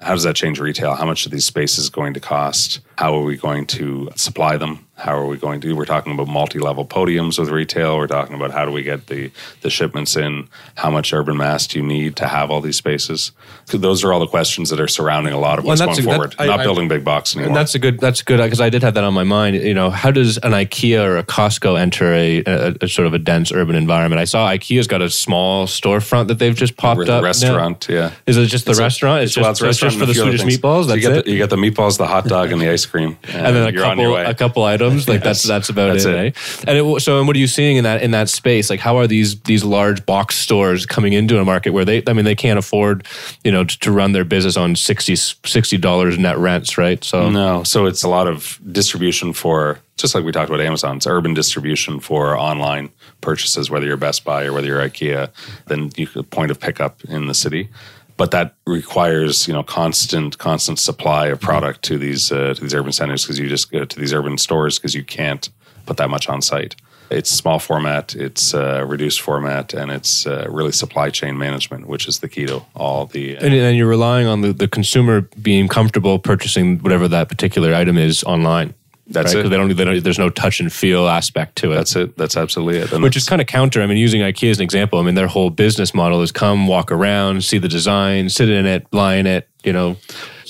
how does that change retail? How much are these spaces going to cost? How are we going to supply them? How are we going to? We're talking about multi-level podiums with retail. We're talking about how do we get the the shipments in? How much urban mass do you need to have all these spaces? Those are all the questions that are surrounding a lot of what's well, going a, forward. Not I, building big box anymore. That's a good. That's good because I did have that on my mind. You know, how does an IKEA or a Costco enter a, a, a sort of a dense urban environment? I saw IKEA's got a small storefront that they've just popped the up. Restaurant, now. yeah. Is it just the it's restaurant? It's, well, just, it's just for the Swedish meatballs. That's so you get it. The, you get the meatballs, the hot dog, and the ice cream, and, and then a couple a couple items. Like yes. that's that's about that's it. it. And it, so, and what are you seeing in that in that space? Like, how are these these large box stores coming into a market where they? I mean, they can't afford, you know, to, to run their business on 60 dollars net rents, right? So no, so it's a lot of distribution for just like we talked about Amazon, it's urban distribution for online purchases, whether you're Best Buy or whether you're IKEA, then you point of pickup in the city but that requires you know constant constant supply of product to these uh, to these urban centers because you just go to these urban stores because you can't put that much on site. It's small format, it's uh, reduced format, and it's uh, really supply chain management, which is the key to all the. And then you're relying on the, the consumer being comfortable purchasing whatever that particular item is online. That's right? it. They don't, they don't, there's no touch and feel aspect to it. that's it. That's absolutely it. And which is kind of counter. I mean, using IKEA as an example, I mean, their whole business model is come, walk around, see the design, sit in it, lie in it. You know,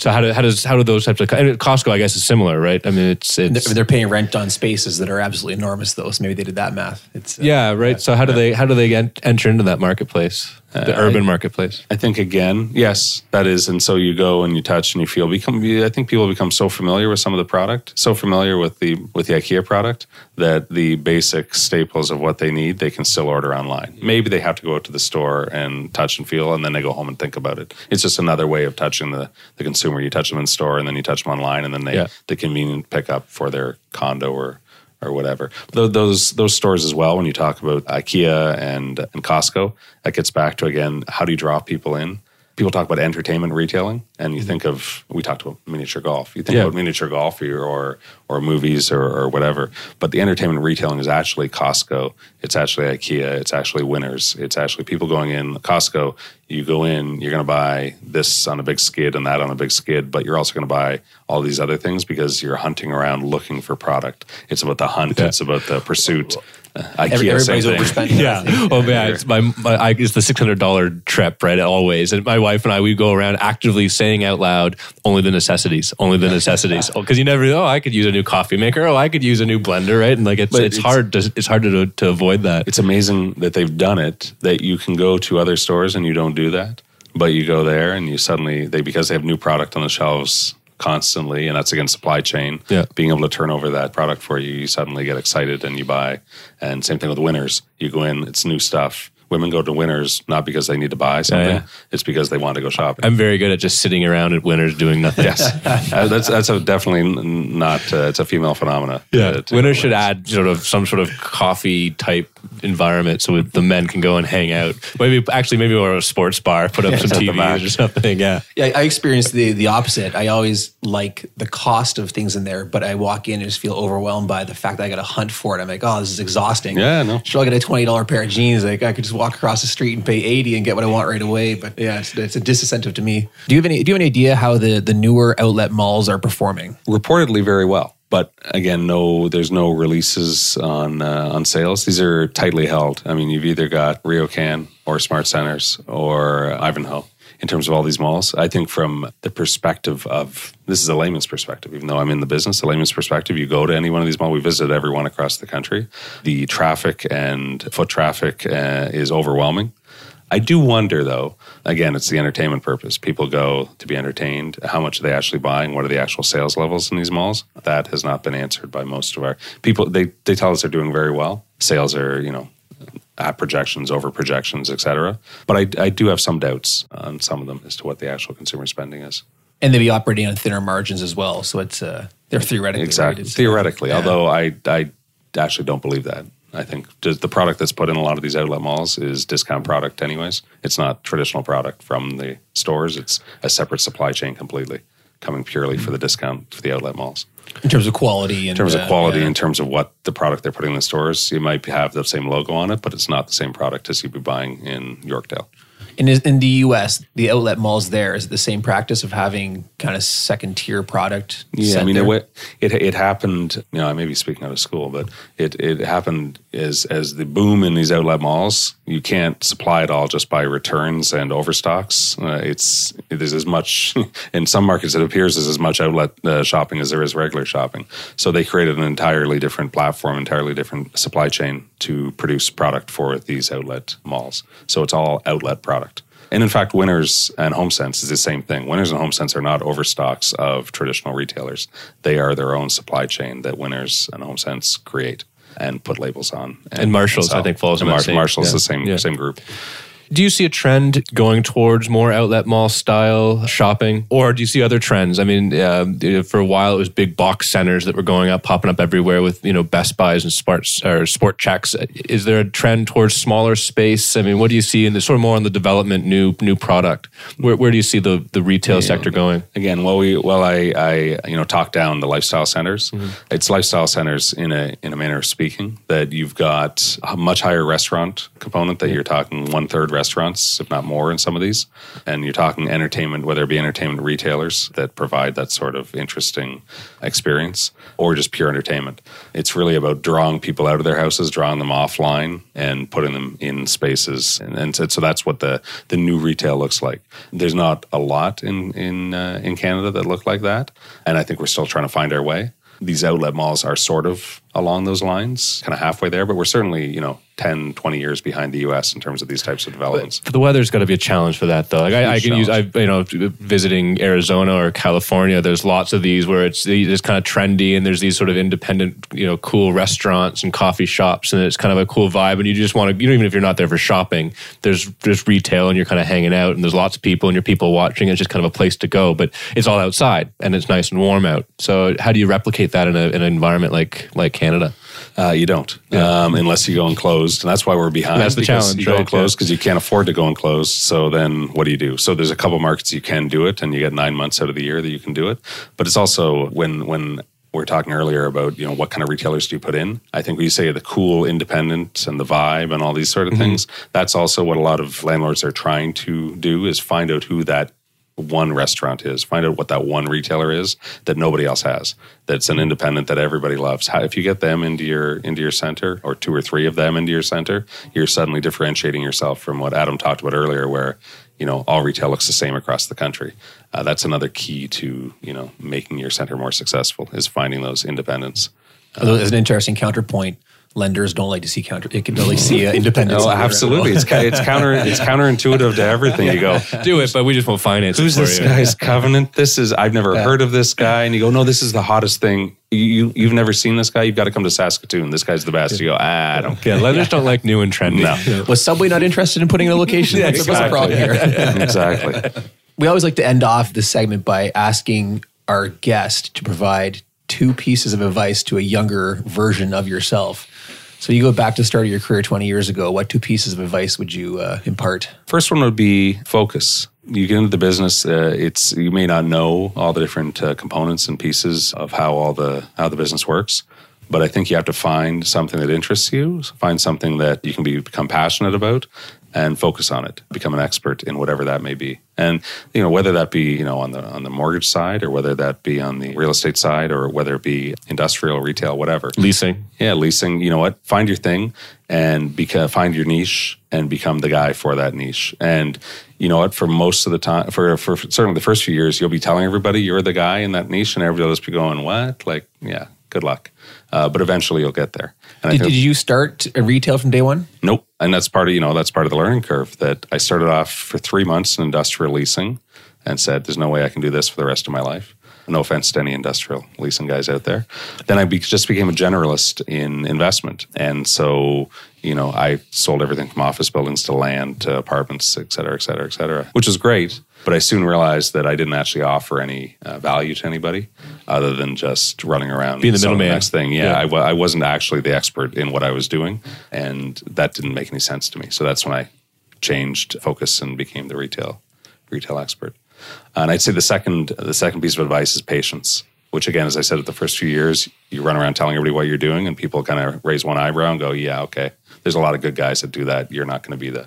so how do how does how do those types of and Costco? I guess is similar, right? I mean, it's it's They're, they're paying rent on spaces that are absolutely enormous, though. So maybe they did that math. It's uh, yeah, right. So how do they how do they en- enter into that marketplace, the urban marketplace? I think again, yes, that is, and so you go and you touch and you feel. Become, I think people become so familiar with some of the product, so familiar with the with the IKEA product that the basic staples of what they need they can still order online. Maybe they have to go out to the store and touch and feel, and then they go home and think about it. It's just another way of touching the the consumer. Where you touch them in store, and then you touch them online, and then they Yeah. the convenient pickup for their condo or or whatever. Those those stores as well. When you talk about IKEA and and Costco, that gets back to again how do you draw people in? People talk about entertainment retailing, and you mm-hmm. think of we talked about miniature golf. You think Yeah. about miniature golf or or, or movies or, or whatever. But the entertainment retailing is actually Costco. It's actually IKEA. It's actually Winners. It's actually people going in Costco. You go in, you're going to buy this on a big skid and that on a big skid, but you're also going to buy all these other things because you're hunting around looking for product. It's about the hunt. Yeah. It's about the pursuit. Uh, IKEA, Every, same everybody's thing. overspending. Yeah. Oh man, it's my, my I, it's the six hundred dollar trip, right? Always, and my wife and I we go around actively saying out loud only the necessities, only the necessities, because you never. Oh, I could use a new coffee maker. Oh, I could use a new blender, right? And like it's it's, it's- hard to it's hard to to avoid that. it's amazing that they've done it that you can go to other stores and you don't do that but you go there and you suddenly they because they have new product on the shelves constantly and that's again supply chain. Yeah. being able to turn over that product for you you suddenly get excited and you buy. And same thing with winners. You go in it's new stuff women go to winners not because they need to buy something yeah. it's because they want to go shopping I'm very good at just sitting around at Winners doing nothing. yes Uh, that's that's a definitely not uh, it's a female phenomena Yeah, Uh, to- Winners should add sort of some sort of coffee type environment so the men can go and hang out. Maybe actually maybe or a sports bar, put up some at. TVs or something. Yeah, Yeah, I experienced the the opposite. I always like the cost of things in there, but I walk in and just feel overwhelmed by the fact that I got to hunt for it. I'm like, oh, this is exhausting. Yeah, no. Should I'll get a twenty dollar pair of jeans. Like I could just walk across the street and pay eighty and get what I want right away. But yeah, it's, it's a disincentive to me. Do you have any Do you have any idea how the the newer outlet malls are performing? reportedly very well. But again, no, there's no releases on uh, on sales. These are tightly held. I mean, you've either got RioCan or SmartCentres or Ivanhoe in terms of all these malls. I think from the perspective of this is a layman's perspective, even though I'm in the business, a layman's perspective, you go to any one of these malls, we visited every one across the country. The traffic and foot traffic uh, is overwhelming. I do wonder, though. Again, it's the entertainment purpose. People go to be entertained. How much are they actually buying? What are the actual sales levels in these malls? That has not been answered by most of our people. They they tell us they're doing very well. Sales are you know at projections, over projections, etc. But I, I do have some doubts on some of them as to what the actual consumer spending is. And they be operating on thinner margins as well. So it's uh, they're theoretically Exactly. It's, uh, Theoretically, yeah. although I I actually don't believe that. I think the product that's put in a lot of these outlet malls is discount product, anyways. It's not traditional product from the stores. It's a separate supply chain completely, coming purely for the discount for the outlet malls. in terms of quality and In terms uh, of quality, yeah. in terms of what the product they're putting in the stores, you might have the same logo on it, but it's not the same product as you'd be buying in Yorkdale. In, in the U.S., the outlet malls there is it the same practice of having kind of second tier product. Yeah, I mean, there? it, it it happened. You know, I may be speaking out of school, but it it happened as as the boom in these outlet malls. You can't supply it all just by returns and overstocks. Uh, it's there's as much in some markets. It appears there's as much outlet uh, shopping as there is regular shopping. So they created an entirely different platform, entirely different supply chain to produce product for these outlet malls. So it's all outlet product. And in fact, Winners and HomeSense is the same thing. Winners and HomeSense are not overstocks of traditional retailers. They are their own supply chain that Winners and HomeSense create and put labels on. And Marshalls, sell. I think, falls in And Mar- Marshalls, yeah. the same Yeah. same group. Do you see a trend going towards more outlet mall style shopping, or do you see other trends? I mean, uh, for a while it was big box centers that were going up, popping up everywhere with you know Best Buys and Sports or Sport Cheks. Is there a trend towards smaller space? I mean, what do you see in the sort of more on the development new new product? Where, where do you see the the retail yeah. sector going? Again, while we well I I you know talk down the lifestyle centers. Mm-hmm. It's lifestyle centers in a in a manner of speaking that you've got a much higher restaurant component that you're talking one third restaurants, if not more, in some of these, and you're talking entertainment, whether it be entertainment retailers that provide that sort of interesting experience, or just pure entertainment. It's really about drawing people out of their houses, drawing them offline, and putting them in spaces, and, and so, that's what the the new retail looks like. There's not a lot in in uh, in Canada that look like that, and I think we're still trying to find our way. These outlet malls are sort of along those lines, kind of halfway there, but we're certainly, you know, 10, 20 years behind the US in terms of these types of developments. But the weather's got to be a challenge for that, though. Like I, I, can use, I, you know, visiting Arizona or California, there's lots of these where it's, it's kind of trendy and there's these sort of independent, you know, cool restaurants and coffee shops and it's kind of a cool vibe. And you just want to, you know, even if you're not there for shopping, there's just retail and you're kind of hanging out and there's lots of people and you're people watching. It's just kind of a place to go, but it's all outside and it's nice and warm out. So how do you replicate that in, a, in an environment like, like Canada? Uh, you don't, yeah. um, unless you go enclosed, and that's why we're behind. That's the challenge. You go right? enclosed because yeah. you can't afford to go enclosed. So then, what do you do? So there's a couple markets you can do it, and you get nine months out of the year that you can do it. But it's also when when we are talking earlier about you know what kind of retailers do you put in i think we say the cool independent and the vibe and all these sort of mm-hmm. things that's also what a lot of landlords are trying to do is find out who that one restaurant is. Find out what that one retailer is that nobody else has. That's an independent that everybody loves. How, if you get them into your into your center, or two or three of them into your center, you're suddenly differentiating yourself from what Adam talked about earlier, where you know all retail looks the same across the country. Uh, that's another key to you know making your center more successful is finding those independents. Uh, an interesting counterpoint, lenders don't like to see counter. It can only see uh, independence. no, absolutely. It's it's counter it's counterintuitive to everything. You go do it, but we just won't finance. Who's this you. guy's covenant? This is I've never yeah. heard of this guy, and you go, no, this is the hottest thing. You you've never seen this guy. You've got to come to Saskatoon. This guy's the best. You go, ah, I don't. Yeah, lenders don't like new and trendy. No. Was Subway not interested in putting in a location? yeah, That's exactly. problem here. exactly. We always like to end off this segment by asking our guest to provide two pieces of advice to a younger version of yourself. So you go back to start of your career 20 years ago. What two pieces of advice would you uh, impart? First one would be focus. You get into the business, uh, it's you may not know all the different uh, components and pieces of how all the how the business works, but I think you have to find something that interests you, find something that you can be, become passionate about, and focus on it become an expert in whatever that may be. And you know whether that be you know on the on the mortgage side or whether that be on the real estate side or whether it be industrial retail whatever. Leasing. Yeah leasing. You know what? Find your thing and become, find your niche and become the guy for that niche. And you know what? For most of the time for for certainly the first few years you'll be telling everybody you're the guy in that niche and everybody just be going what? Like yeah good luck uh, but eventually you'll get there. And did, did you start retail from day one? Nope. And that's part of you know that's part of the learning curve. That I started off for three months in industrial leasing, and said, "There's no way I can do this for the rest of my life." No offense to any industrial leasing guys out there. Then I be, just became a generalist in investment, and so you know I sold everything from office buildings to land to apartments, et cetera, et cetera, et cetera, which was great. But I soon realized that I didn't actually offer any uh, value to anybody other than just running around being the middleman. The next thing, yeah, yeah. I w- I wasn't actually the expert in what I was doing, and that didn't make any sense to me. So that's when I changed focus and became the retail retail expert. And I'd say the second the second piece of advice is patience. Which again, as I said, at the first few years, you run around telling everybody what you're doing, and people kind of raise one eyebrow and go, "Yeah, okay." There's a lot of good guys that do that. You're not going to be the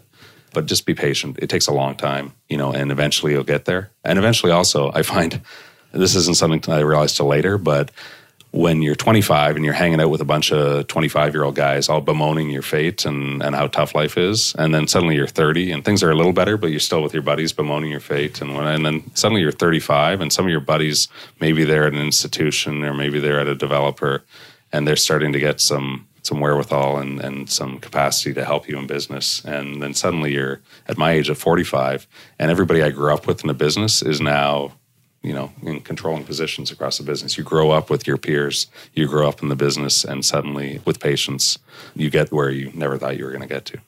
but just be patient. It takes a long time, you know, and eventually you'll get there. And eventually, also, I find this isn't something I realized till later, but when you're 25 and you're hanging out with a bunch of 25 year old guys all bemoaning your fate and, and how tough life is and then suddenly you're 30 and things are a little better but you're still with your buddies bemoaning your fate and when and then suddenly you're 35 and some of your buddies maybe they're at an institution or maybe they're at a developer and they're starting to get some some wherewithal and, and some capacity to help you in business. And then suddenly you're at my age of 45, and everybody I grew up with in the business is now, you know, in controlling positions across the business. You grow up with your peers, you grow up in the business, and suddenly with patience, you get where you never thought you were going to get to.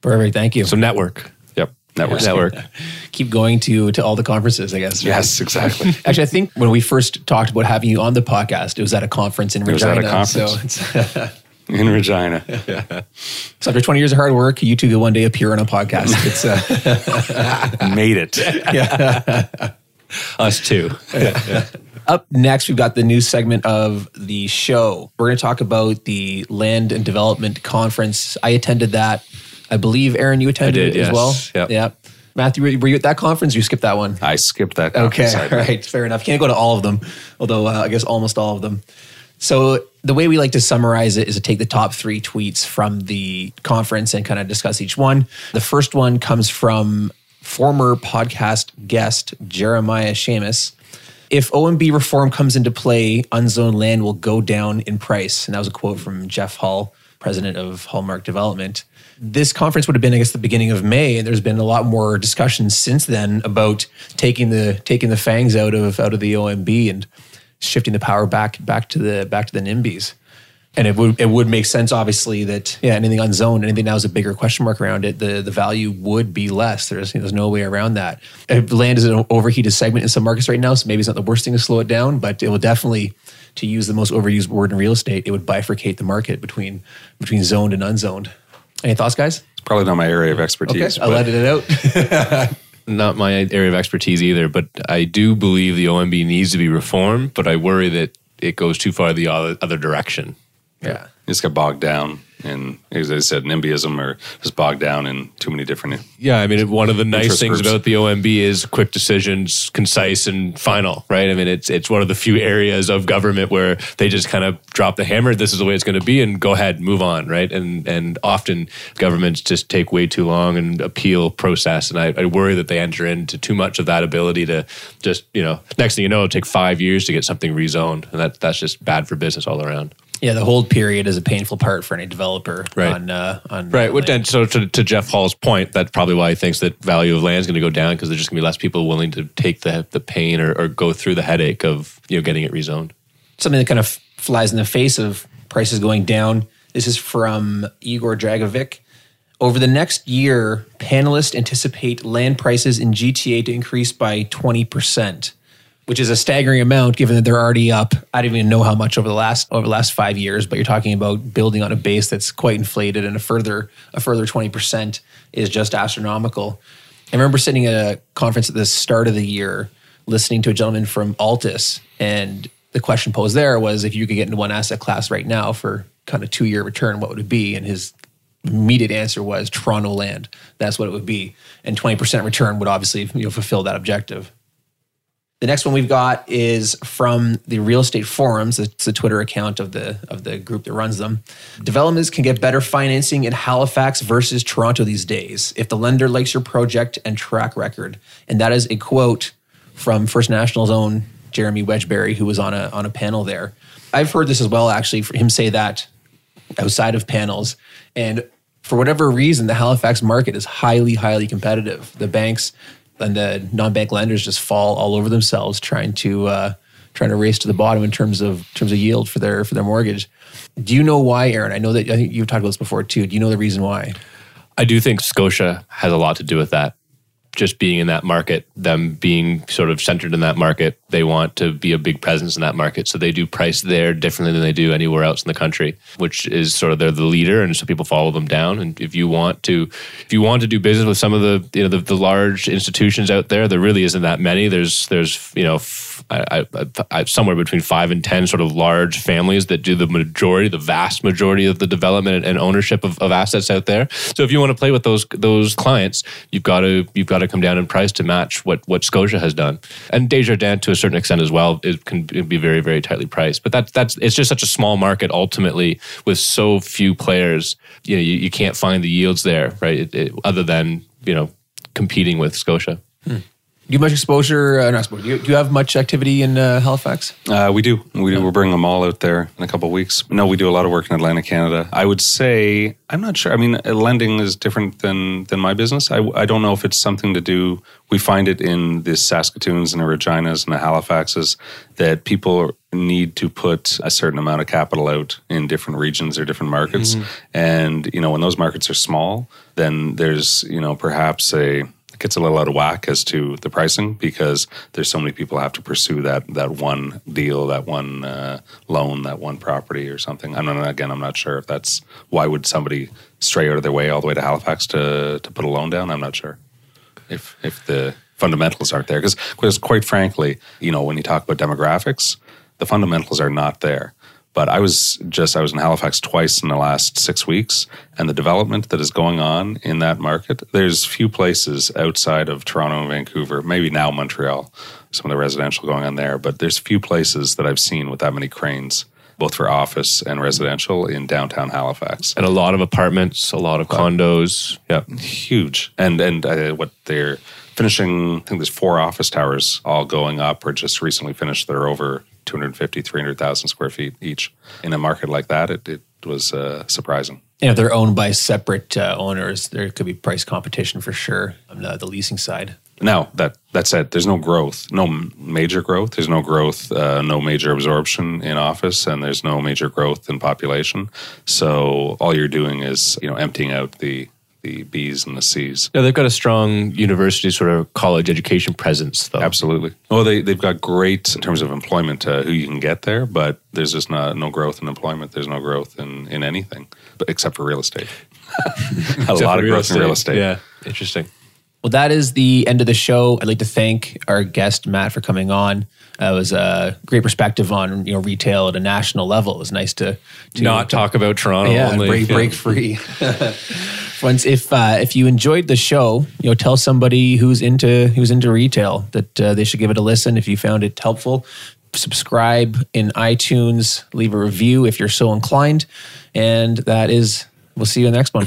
Perfect. Thank you. So network. Yep. network. network. Keep going to to all the conferences, I guess. right? Yes, exactly. Actually, I think when we first talked about having you on the podcast, it was at a conference in was at Regina. a conference. So, it's, in Regina. so after 20 years of hard work, you two could one day appear on a podcast. It's uh, Made it. Us too. Up next, we've got the new segment of the show. We're going to talk about the Land and Development Conference. I attended that. I believe, Aaron, you attended did, it as yes. well. Yep. Yeah. Matthew, were you- were you at that conference? Or you skipped that one. I skipped that. Okay, conference. all right, fair enough. Can't go to all of them, although uh, I guess almost all of them. So the way we like to summarize it is to take the top three tweets from the conference and kind of discuss each one. The first one comes from former podcast guest Jeremiah Seamus. If OMB reform comes into play, unzoned land will go down in price. And that was a quote from Jeff Hall, president of Hallmark Development. This conference would have been, I guess, the beginning of May, and there's been a lot more discussion since then about taking the taking the fangs out of out of the OMB and shifting the power back back to the back to the NIMBYs. And it would it would make sense, obviously, that yeah, anything unzoned, anything now is a bigger question mark around it. The the value would be less. There's there's no way around that. Uh, Land is an overheated segment in some markets right now, so maybe it's not the worst thing to slow it down, but it will definitely, to use the most overused word in real estate, it would bifurcate the market between between zoned and unzoned. Any thoughts, guys? It's probably not my area of Okay, expertise. I but let it out. Not my area of expertise either, but I do believe the OMB needs to be reformed, but I worry that it goes too far the other, direction. yeah. It's got bogged down in, as I said, NIMBYism or just bogged down in too many different. Yeah, I mean, one of the nice things groups. about the OMB is quick decisions, concise and final, right? I mean, it's it's one of the few areas of government where they just kind of drop the hammer. This is the way it's going to be, and go ahead, move on, right? And and often governments just take way too long and appeal process, and I, I worry that they enter into too much of that ability to just you know, next thing you know, it'll take five years to get something rezoned, and that that's just bad for business all around. Yeah, the hold period is a painful part for any developer Right. on uh, on Right. uh, land. and so to, to Jeff Hall's point, that's probably why he thinks that value of land is going to go down because there's just going to be less people willing to take the the pain or, or go through the headache of you know getting it rezoned. something that kind of flies in the face of prices going down. This is from Igor Dragovic. Over the next year, panelists anticipate land prices in GTA to increase by 20%, which is a staggering amount given that they're already up. I don't even know how much over the last over the last 5 years, but you're talking about building on a base that's quite inflated and a further a further 20% is just astronomical. I remember sitting at a conference at the start of the year listening to a gentleman from Altus and the question posed there was if you could get into one asset class right now for kind of two year return, what would it be? And his immediate answer was Toronto land. That's what it would be. And 20% return would obviously you know, fulfill that objective. The next one we've got is from the Real Estate Forums. It's the Twitter account of the of the group that runs them. Developments can get better financing in Halifax versus Toronto these days if the lender likes your project and track record. And that is a quote from First National's own Jeremy Wedgbury, who was on a on a panel there. I've heard this as well, actually, for him say that outside of panels. And for whatever reason, the Halifax market is highly, highly competitive. The banks and the non-bank lenders just fall all over themselves trying to uh, trying to race to the bottom in terms of in terms of yield for their for their mortgage. Do you know why, Aaron? I know that I think you've talked about this before too. Do you know the reason why? I do think Scotia has a lot to do with that. Just being in that market, them being sort of centered in that market, they want to be a big presence in that market. So they do price there differently than they do anywhere else in the country, which is sort of they're the leader, and so people follow them down. And if you want to, if you want to do business with some of the you know the, the large institutions out there, there really isn't that many. There's there's you know somewhere between five and ten sort of large families that do the majority, the vast majority of the development and ownership of, of assets out there. So if you want to play with those those clients, you've got to you've got to come down in price to match what what Scotia has done, and Desjardins to a certain extent as well. It can be very very tightly priced, but that's that's it's just such a small market ultimately with so few players. You know, you, you can't find the yields there, right? It, it, other than you know competing with Scotia. Hmm. Do you have much exposure? Uh, not exposure. Do you, do you have much activity in uh, Halifax? Uh, we do. We do. We're bringing them all out there in a couple of weeks. No, we do a lot of work in Atlantic Canada. I would say I'm not sure. I mean, uh, lending is different than than my business. I, I don't know if it's something to do. We find it in the Saskatoons and the Reginas and the Halifaxes that people need to put a certain amount of capital out in different regions or different markets. And you know, when those markets are small, then there's you know perhaps a gets a little out of whack as to the pricing because there's so many people have to pursue that that one deal, that one uh, loan, that one property or something. I'm not, again, I'm not sure if that's why would somebody stray out of their way all the way to Halifax to to put a loan down. I'm not sure if if the fundamentals aren't there because quite frankly, you know, when you talk about demographics, the fundamentals are not there. But I was just, I was in Halifax twice in the last six weeks, and the development that is going on in that market, there's few places outside of Toronto and Vancouver, maybe now Montreal, some of the residential going on there, but there's few places that I've seen with that many cranes both for office and residential in downtown Halifax. And a lot of apartments, a lot of condos. Yeah, huge. And and uh, what they're finishing, I think there's four office towers all going up or just recently finished. They're over 250, 300,000 square feet each. In a market like that, it, it was uh, surprising. And if they're owned by separate uh, owners, there could be price competition for sure on the, the leasing side. Now that that said, there's no growth, no major growth. There's no growth, uh, no major absorption in office, and there's no major growth in population. So all you're doing is you know emptying out the the B's and the C's. Yeah, they've got a strong university sort of college education presence, though. Absolutely. Well, they they've got great in terms of employment uh, who you can get there, but there's just not no growth in employment. There's no growth in in anything, but except for real estate. a lot of growth estate. in real estate. Yeah, interesting. Well, that is the end of the show. I'd like to thank our guest Matt for coming on. Uh, it was a great perspective on you know retail at a national level. It was nice to, to not talk about Toronto. Yeah, only. break, break free. Once, if uh, if you enjoyed the show, you know, tell somebody who's into who's into retail that uh, they should give it a listen. If you found it helpful, subscribe in iTunes, leave a review if you're so inclined, and that is. We'll see you in the next one.